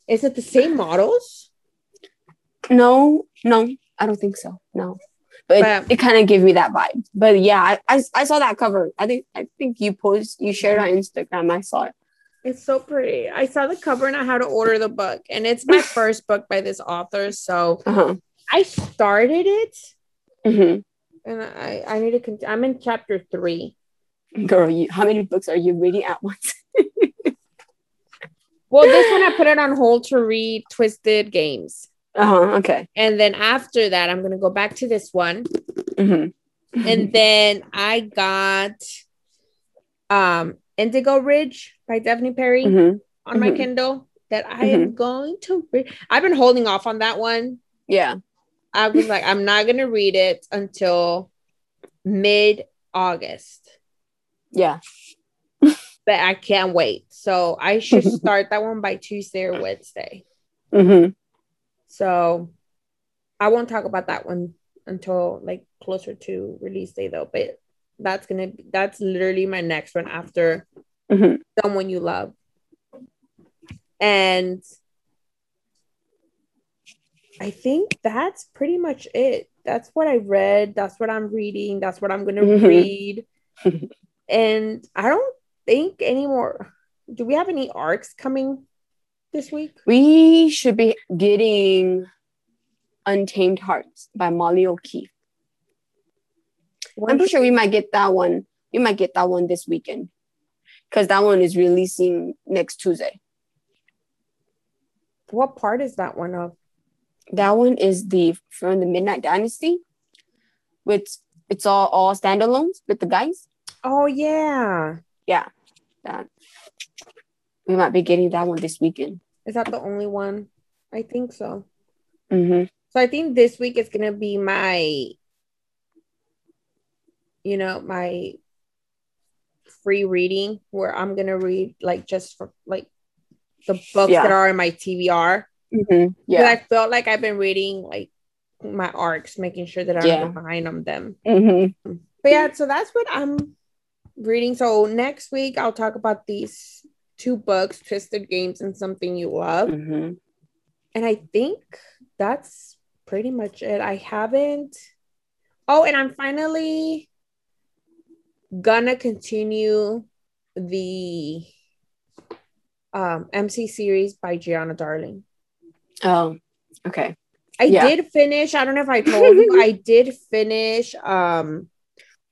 Is it the same models? No, no, I don't think so. No. But, but it, it kind of gave me that vibe. But yeah, I, I, I saw that cover. I think I think you post you shared on Instagram. I saw it. It's so pretty. I saw the cover and I had to order the book. And it's my first book by this author. So uh-huh. I started it. Mm-hmm. And I, I need to continue. I'm in chapter three. Girl, you, how many books are you reading at once? well, this one I put it on hold to read Twisted Games. Uh-huh. Okay. And then after that, I'm gonna go back to this one. Mm-hmm. And then I got um Indigo Ridge by Devney Perry mm-hmm. on my mm-hmm. Kindle that I am mm-hmm. going to read. I've been holding off on that one. Yeah. I was like, I'm not going to read it until mid August. Yeah. but I can't wait. So I should start that one by Tuesday or Wednesday. Mm-hmm. So I won't talk about that one until like closer to release day though. But that's gonna be that's literally my next one after mm-hmm. someone you love and i think that's pretty much it that's what I read. That's what I'm reading. That's what I'm gonna mm-hmm. read. and I don't think anymore. Do we have any arcs coming this week? We should be getting Untamed Hearts by Molly O'Keefe. I'm pretty sure we might get that one. We might get that one this weekend because that one is releasing next Tuesday. What part is that one of? That one is the from the Midnight Dynasty, which it's all all standalones with the guys. Oh yeah, yeah. That we might be getting that one this weekend. Is that the only one? I think so. Mm-hmm. So I think this week is gonna be my, you know, my free reading where I'm gonna read like just for like the books yeah. that are in my TBR. Mm-hmm. Yeah, I felt like I've been reading like my arcs, making sure that I'm yeah. behind on them. Mm-hmm. But yeah, so that's what I'm reading. So next week I'll talk about these two books, Twisted Games and Something You Love. Mm-hmm. And I think that's pretty much it. I haven't. Oh, and I'm finally gonna continue the um, MC series by Giana Darling. Oh, okay. I yeah. did finish. I don't know if I told you. I did finish. Um,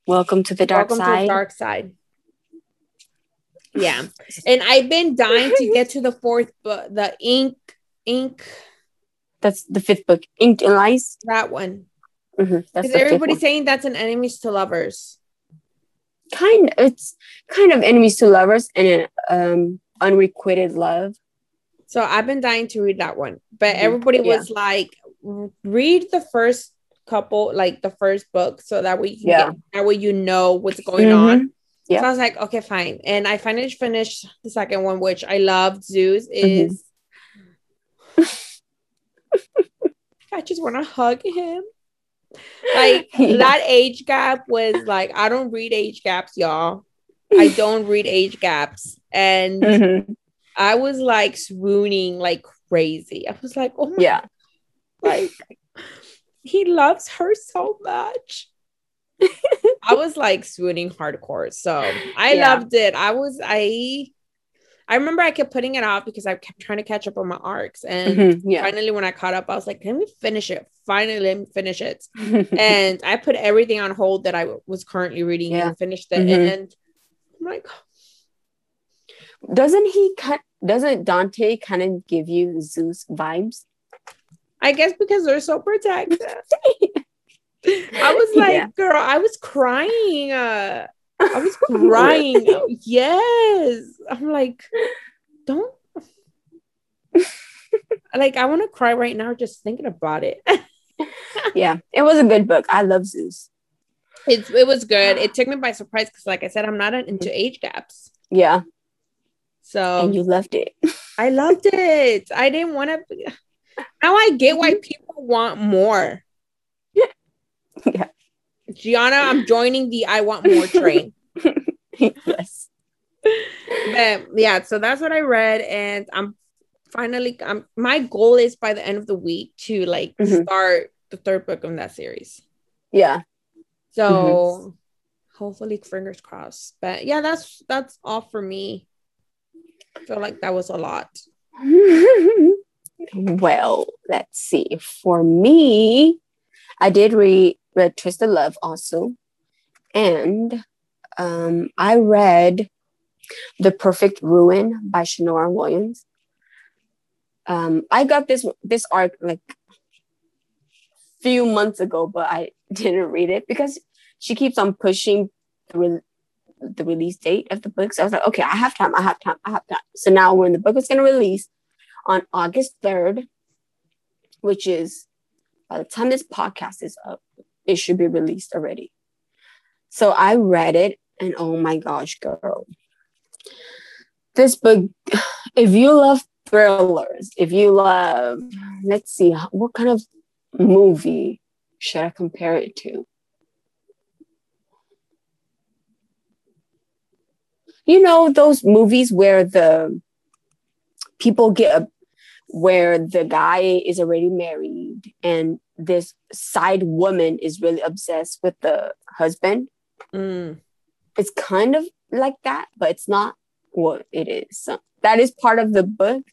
Welcome to the dark Welcome side. To the dark side. Yeah, and I've been dying to get to the fourth book, the ink, ink. That's the fifth book, Inked and Lies. That one. Mm-hmm. Is everybody saying that's an enemies to lovers? Kind. It's kind of enemies to lovers and um unrequited love. So I've been dying to read that one, but mm-hmm. everybody yeah. was like, read the first couple, like the first book, so that way you yeah. Get, that way you know what's going mm-hmm. on. Yeah. So I was like, okay, fine. And I finally finished the second one, which I loved. Zeus mm-hmm. is. Mm-hmm. I just want to hug him. Like yeah. that age gap was like, I don't read age gaps, y'all. I don't read age gaps. And mm-hmm. I was like swooning like crazy. I was like, oh my yeah. like he loves her so much. I was like swooning hardcore. So I yeah. loved it. I was I I remember I kept putting it off because I kept trying to catch up on my arcs. And mm-hmm, yeah. finally, when I caught up, I was like, let me finish it. Finally, let me finish it. and I put everything on hold that I w- was currently reading yeah. and finished it. Mm-hmm. And I'm like, doesn't he cut? Doesn't Dante kind of give you Zeus vibes? I guess because they're so protective. I was like, yeah. girl, I was crying. Uh, I was crying. Oh, yes. I'm like, don't. like, I want to cry right now just thinking about it. yeah, it was a good book. I love Zeus. It, it was good. It took me by surprise because, like I said, I'm not into age gaps. Yeah. So and you loved it. I loved it. I didn't want to. Now I get why mm-hmm. people want more. Yeah. Giana, I'm joining the I want more train. yes. But yeah, so that's what I read, and I'm finally. I'm my goal is by the end of the week to like mm-hmm. start the third book of that series. Yeah. So mm-hmm. hopefully, fingers crossed. But yeah, that's that's all for me. I feel like that was a lot. well, let's see. For me, I did read read Twisted Love also, and um, I read The Perfect Ruin by Shanora Williams. Um, I got this this arc like few months ago, but I didn't read it because she keeps on pushing the, re- the release date of the book. So I was like, okay, I have time, I have time, I have time. So now when the book is going to release on August 3rd, which is by the time this podcast is up, it should be released already. So I read it and oh my gosh, girl. This book, if you love thrillers, if you love, let's see, what kind of movie should I compare it to? You know, those movies where the people get where the guy is already married and this side woman is really obsessed with the husband. Mm. It's kind of like that, but it's not what it is. So that is part of the book,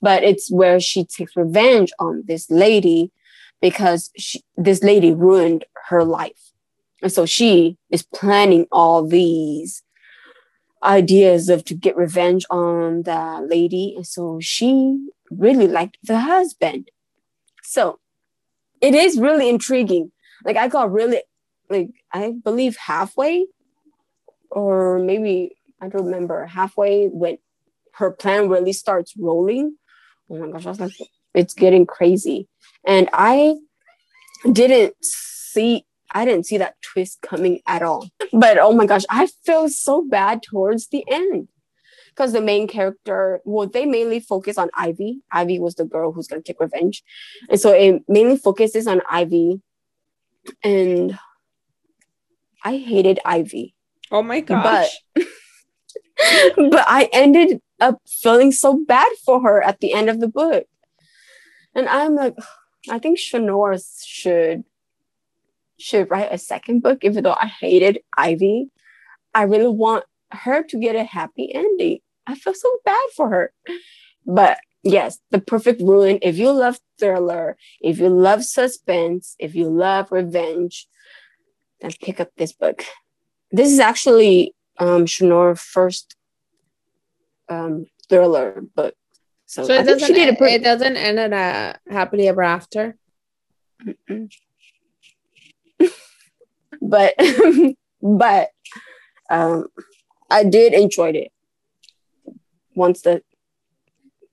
but it's where she takes revenge on this lady because she, this lady ruined her life. And so she is planning all these ideas of to get revenge on the lady. And so she really liked the husband. So it is really intriguing. Like I got really like I believe halfway or maybe I don't remember halfway when her plan really starts rolling. Oh my gosh, I was like, it's getting crazy. And I didn't see I didn't see that twist coming at all. But oh my gosh, I feel so bad towards the end. Because the main character, well, they mainly focus on Ivy. Ivy was the girl who's gonna take revenge. And so it mainly focuses on Ivy. And I hated Ivy. Oh my gosh. But, but I ended up feeling so bad for her at the end of the book. And I'm like, I think Shanora should should write a second book, even though I hated Ivy. I really want her to get a happy ending. I feel so bad for her. But yes, the perfect ruin. If you love thriller, if you love suspense, if you love revenge, then pick up this book. This is actually um Shanora's first um thriller book. So, so it doesn't it doesn't end at a happily ever after. but but um I did enjoy it once the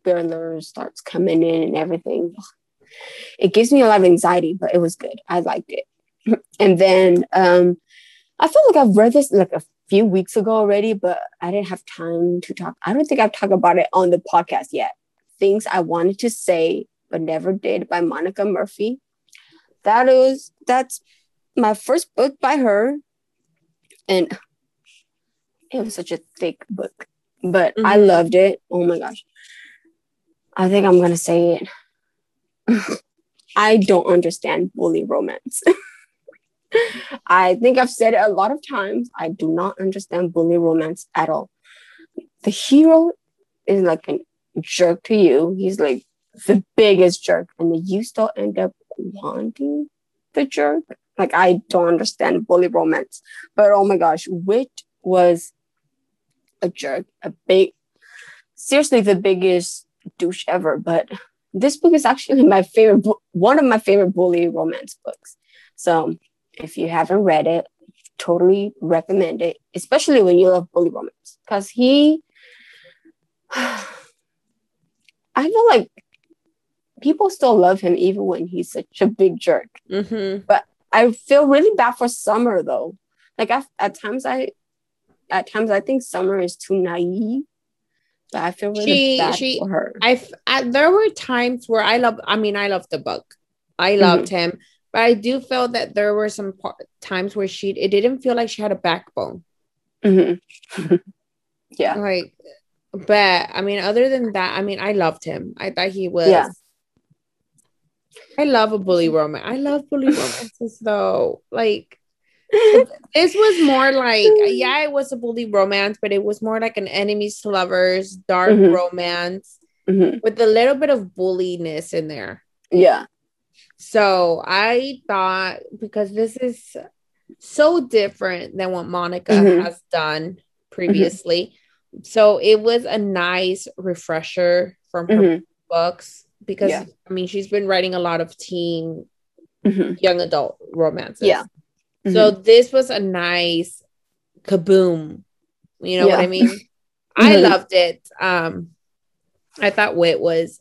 thriller starts coming in and everything. It gives me a lot of anxiety, but it was good. I liked it. and then um I feel like I've read this like a few weeks ago already, but I didn't have time to talk. I don't think I've talked about it on the podcast yet. Things I wanted to say but never did by Monica Murphy. That is that's my first book by her, and it was such a thick book, but mm-hmm. I loved it. Oh my gosh. I think I'm gonna say it. I don't understand bully romance. I think I've said it a lot of times. I do not understand bully romance at all. The hero is like a jerk to you. He's like the biggest jerk, and then you still end up wanting the jerk. Like I don't understand bully romance, but oh my gosh, Whit was a jerk, a big, seriously the biggest douche ever. But this book is actually my favorite, one of my favorite bully romance books. So if you haven't read it, totally recommend it, especially when you love bully romance, because he. I feel like people still love him even when he's such a big jerk. Mm-hmm. But I feel really bad for Summer though. Like I, at times I, at times I think Summer is too naive. But I feel really she, bad she, for her. I, I there were times where I love. I mean, I loved the book. I loved mm-hmm. him, but I do feel that there were some times where she it didn't feel like she had a backbone. Mm-hmm. yeah. Like, but I mean, other than that, I mean, I loved him. I thought he was. Yeah. I love a bully romance. I love bully romances though. Like this was more like yeah, it was a bully romance, but it was more like an enemies to lovers, dark mm-hmm. romance mm-hmm. with a little bit of bulliness in there. Yeah. So I thought because this is so different than what Monica mm-hmm. has done previously. So it was a nice refresher from her mm-hmm. books because yeah. I mean she's been writing a lot of teen mm-hmm. young adult romances. Yeah. Mm-hmm. So this was a nice kaboom. You know yeah. what I mean? I loved it. Um I thought Whit was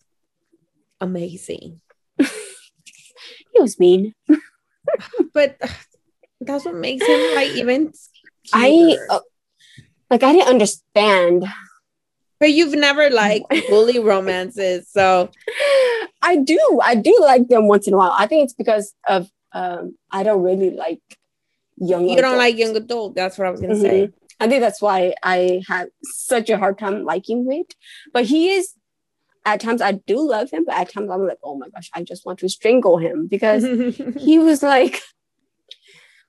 amazing. he was mean. but that's what makes him like even cuter. I uh, like I didn't understand but you've never liked bully romances, so I do. I do like them once in a while. I think it's because of um, I don't really like young. You don't like young adult. That's what I was gonna mm-hmm. say. I think that's why I had such a hard time liking it. But he is. at times I do love him, but at times I'm like, oh my gosh, I just want to strangle him because he was like,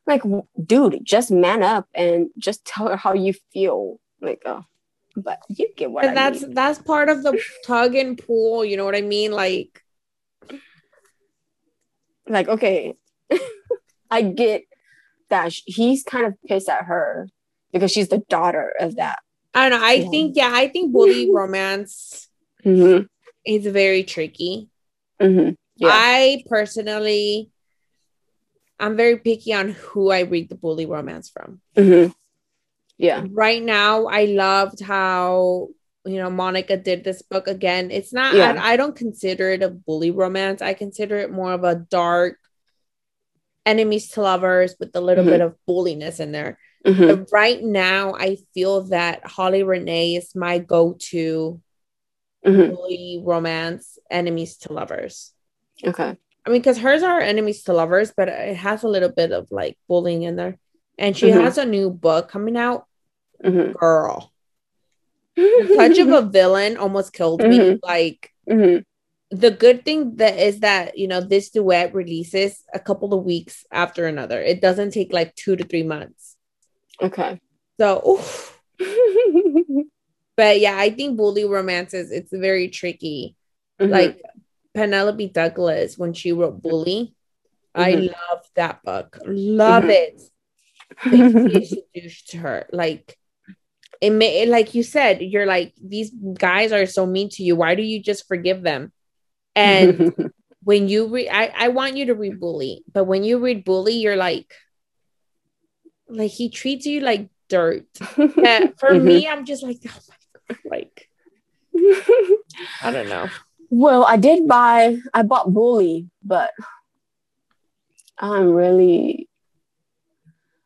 like, dude, just man up and just tell her how you feel. Like, oh, but you get what and I that's mean. that's part of the tug and pull. You know what I mean? Like, like okay, I get that he's kind of pissed at her because she's the daughter of that. I don't know. I yeah. think yeah, I think bully romance mm-hmm. is very tricky. Mm-hmm. Yeah. I personally, I'm very picky on who I read the bully romance from. Mm-hmm. Yeah. Right now, I loved how you know Monica did this book again. It's not. Yeah. I, I don't consider it a bully romance. I consider it more of a dark enemies to lovers with a little mm-hmm. bit of bulliness in there. Mm-hmm. right now, I feel that Holly Renee is my go-to mm-hmm. bully romance enemies to lovers. Okay. I mean, because hers are enemies to lovers, but it has a little bit of like bullying in there. And she mm-hmm. has a new book coming out. Mm-hmm. Girl. touch of a villain almost killed me. Mm-hmm. Like the good thing that is that you know this duet releases a couple of weeks after another. It doesn't take like two to three months. Okay. So but yeah i think bully romances it's very tricky. Mm-hmm. like penelope douglas when she wrote bully mm-hmm. i love that book. Love mm-hmm. it. Introduced to her. Like it may like you said you're like these guys are so mean to you. Why do you just forgive them and when you read, I, I want you to read Bully, but when you read Bully, you're like, like he treats you like dirt. Yeah, for mm-hmm. me, I'm just like, oh my god, like, I don't know. Well, I did buy, I bought Bully, but I'm really,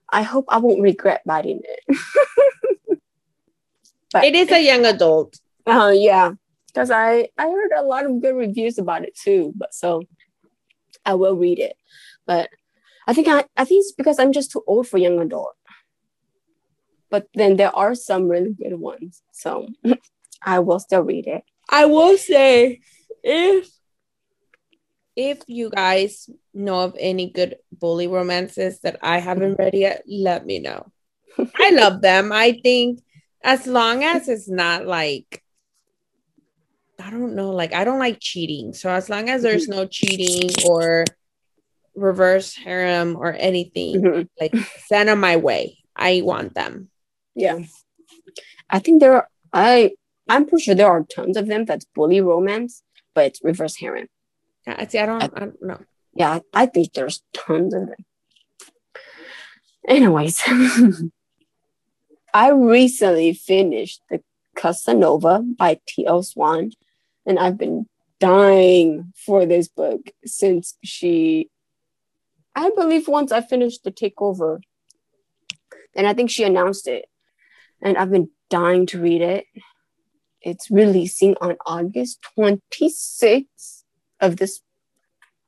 I hope I won't regret buying it. but it is a young adult. Oh uh, yeah, because I I heard a lot of good reviews about it too. But so I will read it. But I think I I think it's because I'm just too old for young adult. But then there are some really good ones, so I will still read it. I will say if if you guys know of any good bully romances that I haven't read yet, let me know. I love them. I think as long as it's not like I don't know, like I don't like cheating. So as long as there's no cheating or reverse harem or anything, mm-hmm. like send them my way. I want them. Yeah. I think there are I I'm pretty sure there are tons of them that's bully romance, but it's reverse harem. Yeah, see, I don't I, I don't know. Yeah, I think there's tons of them. Anyways, I recently finished the Casanova by T.L. Swan and I've been dying for this book since she, I believe, once I finished the takeover, and I think she announced it, and I've been dying to read it. It's releasing on August 26th of this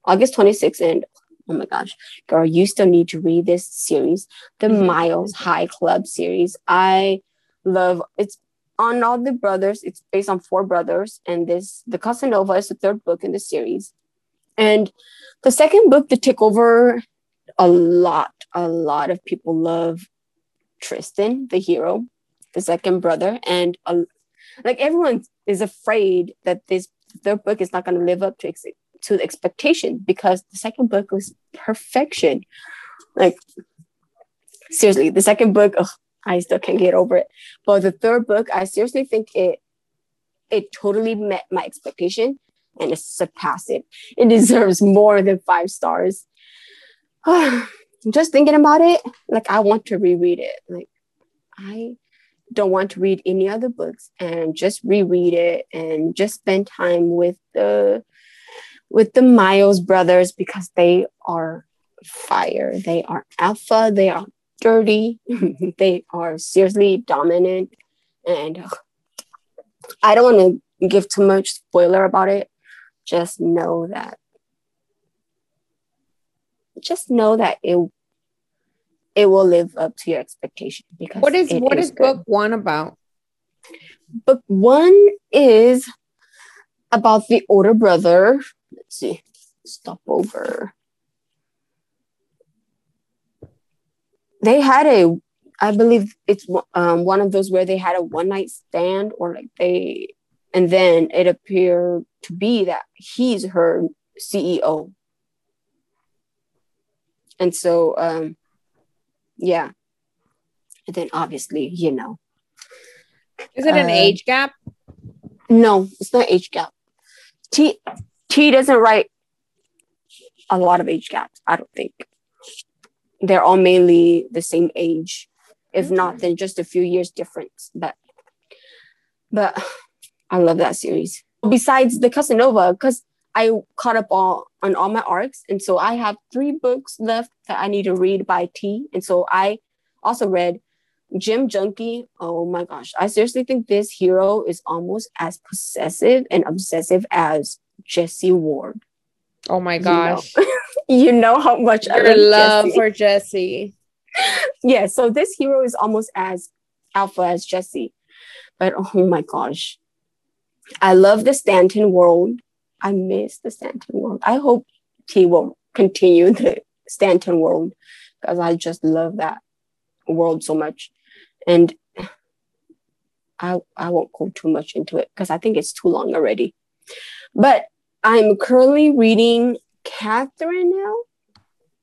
August 26th, and oh my gosh, girl, you still need to read this series, the mm-hmm. Miles High Club series. I love it's on all the brothers. It's based on four brothers, and this the Casanova is the third book in the series. And the second book, The Takeover, a lot, a lot of people love Tristan, the hero, the second brother, and uh, like everyone is afraid that this third book is not going to live up to ex- to the expectation because the second book was perfection. Like seriously, the second book, ugh, I still can't get over it. But the third book, I seriously think it it totally met my expectation and it surpassed it. It deserves more than five stars. Just thinking about it, like I want to reread it. Like I don't want to read any other books and just reread it and just spend time with the with the Miles brothers because they are fire. They are alpha. They are dirty. they are seriously dominant. And I don't want to give too much spoiler about it. Just know that just know that it it will live up to your expectation because what is what is, is book one about book one is about the older brother. Let's see. Stop over. They had a, I believe it's um, one of those where they had a one night stand or like they, and then it appeared to be that he's her CEO. And so, um, yeah. And then obviously, you know. Is it an uh, age gap? No, it's not age gap. T T doesn't write a lot of age gaps, I don't think. They're all mainly the same age. If not, mm. then just a few years difference. But but I love that series. Besides the Casanova, because I caught up all on all my arcs, and so I have three books left that I need to read by T. And so I also read Gym Junkie. Oh my gosh, I seriously think this hero is almost as possessive and obsessive as Jesse Ward. Oh my gosh, you know, you know how much Your I love Jesse. for Jesse. yeah, so this hero is almost as alpha as Jesse, but oh my gosh, I love the Stanton world. I miss the Stanton world. I hope he will continue the Stanton world because I just love that world so much. And I I won't go too much into it because I think it's too long already. But I'm currently reading Catherine now.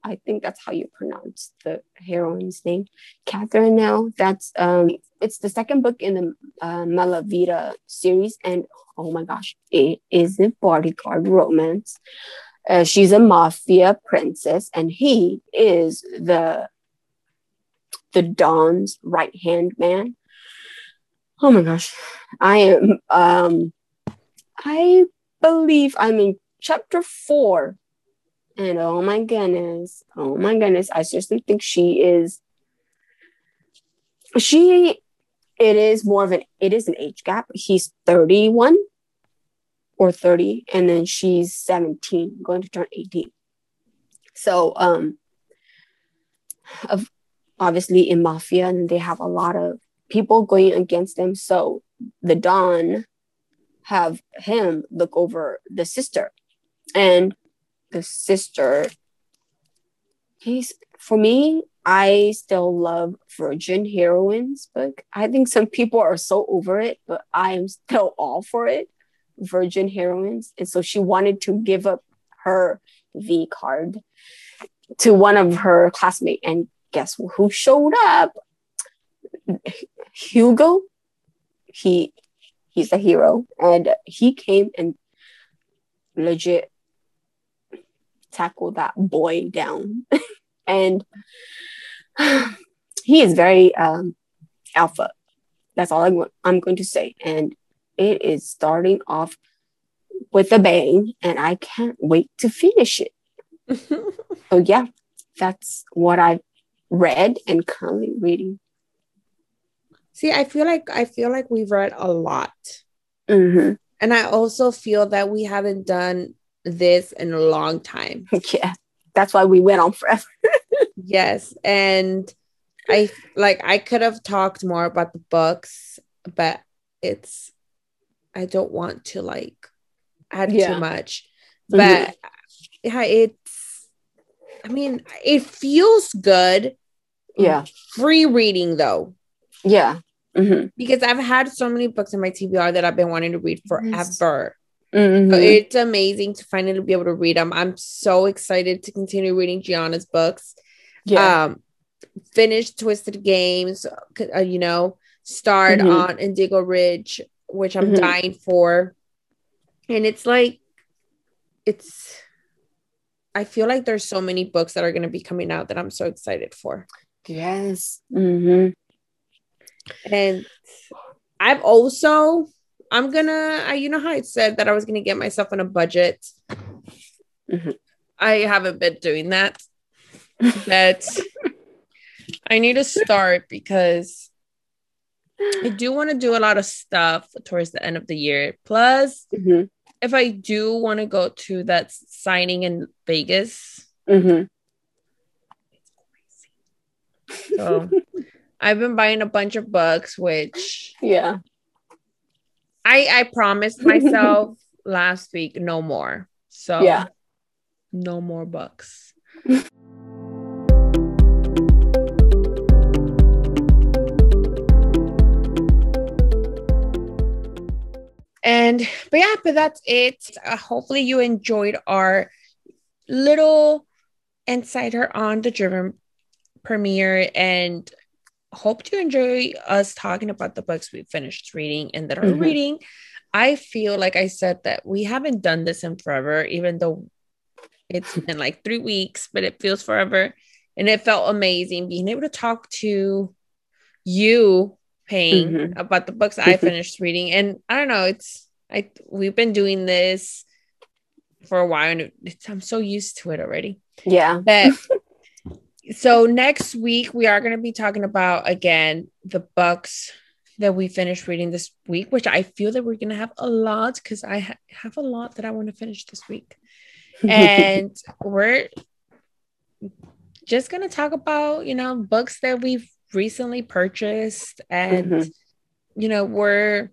I think that's how you pronounce the heroine's name, Catherine. Now that's um, it's the second book in the uh, Malavita series, and oh my gosh, it is a bodyguard romance. Uh, she's a mafia princess, and he is the the Don's right hand man. Oh my gosh, I am. Um, I believe I'm in chapter four, and oh my goodness, oh my goodness, I seriously think she is. She, it is more of an. It is an age gap. He's thirty one or 30 and then she's 17 going to turn 18 so um of obviously in mafia and they have a lot of people going against them so the don have him look over the sister and the sister. He's for me i still love virgin heroines book i think some people are so over it but i am still all for it. Virgin heroines. And so she wanted to give up her v card to one of her classmates. And guess who showed up? Hugo. He he's a hero. And he came and legit tackled that boy down and he is very um, alpha that's all I'm, I'm going to say and it is starting off with a bang, and I can't wait to finish it. so, yeah, that's what I've read and currently reading. See, I feel like I feel like we've read a lot. Mm-hmm. And I also feel that we haven't done this in a long time. Yeah. That's why we went on forever. yes. And I like I could have talked more about the books, but it's I don't want to like add yeah. too much. But mm-hmm. yeah, it's I mean, it feels good. Yeah. Free reading though. Yeah. Mm-hmm. Because I've had so many books in my TBR that I've been wanting to read forever. Mm-hmm. It's amazing to finally be able to read them. I'm so excited to continue reading Giana's books. Yeah. Um, finish Twisted Games, uh, you know, start mm-hmm. on Indigo Ridge which I'm mm-hmm. dying for. And it's like, it's, I feel like there's so many books that are going to be coming out that I'm so excited for. Yes. Mm-hmm. And I've also, I'm gonna, I, you know how I said that I was gonna get myself on a budget. Mm-hmm. I haven't been doing that. But I need to start because I do want to do a lot of stuff towards the end of the year. Plus, mm-hmm. if I do want to go to that signing in Vegas, mm-hmm. so I've been buying a bunch of books, which yeah, I I promised myself last week, no more. So Yeah. no more books. and but yeah, but that's it. Uh, hopefully you enjoyed our little insider on the German premiere and hope to enjoy us talking about the books we finished reading and that are Mhm. reading. I feel like I said that we haven't done this in forever, even though it's been like three weeks, but it feels forever. And it felt amazing being able to talk to you, Payne, Mhm. about the books I finished reading. And I don't know, it's I we've been doing this for a while and it's, I'm so used to it already. Yeah. But so next week we are going to be talking about again the books that we finished reading this week, which I feel that we're going to have a lot because I ha- have a lot that I want to finish this week, and we're just going to talk about you know books that we've recently purchased, and Mhm. you know we're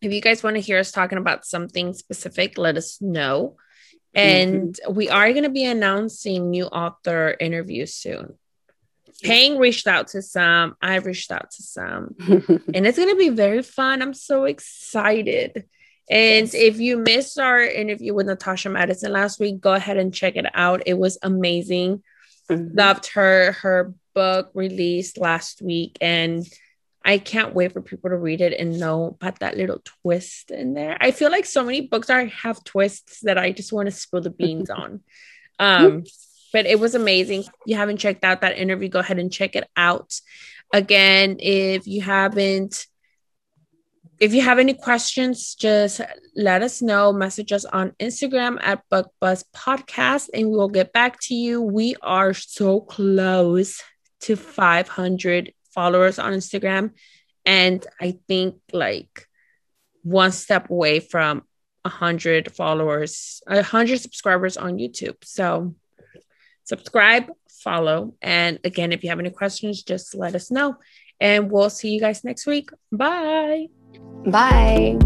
if you guys want to hear us talking about something specific, let us know. And we are going to be announcing new author interviews soon. Payne reached out to some, I reached out to some, and it's going to be very fun. I'm so excited. And Yes. if you missed our interview with Natasha Madison last week, go ahead and check it out. It was amazing Mhm. loved her her book released last week and i can't wait for people to read it and know about that little twist in there i feel like so many books are have twists that i just want to spill the beans on um but it was amazing if you haven't checked out that interview go ahead and check it out again if you haven't if you have any questions, just let us know. Message us on Instagram at Book Buzz Podcast, and we will get back to you. We are so close to 500 followers on Instagram, and I think like one step away from a 100 followers, a 100 subscribers on YouTube. So subscribe, follow, and again, if you have any questions, just let us know. And we'll see you guys next week. Bye. Bye.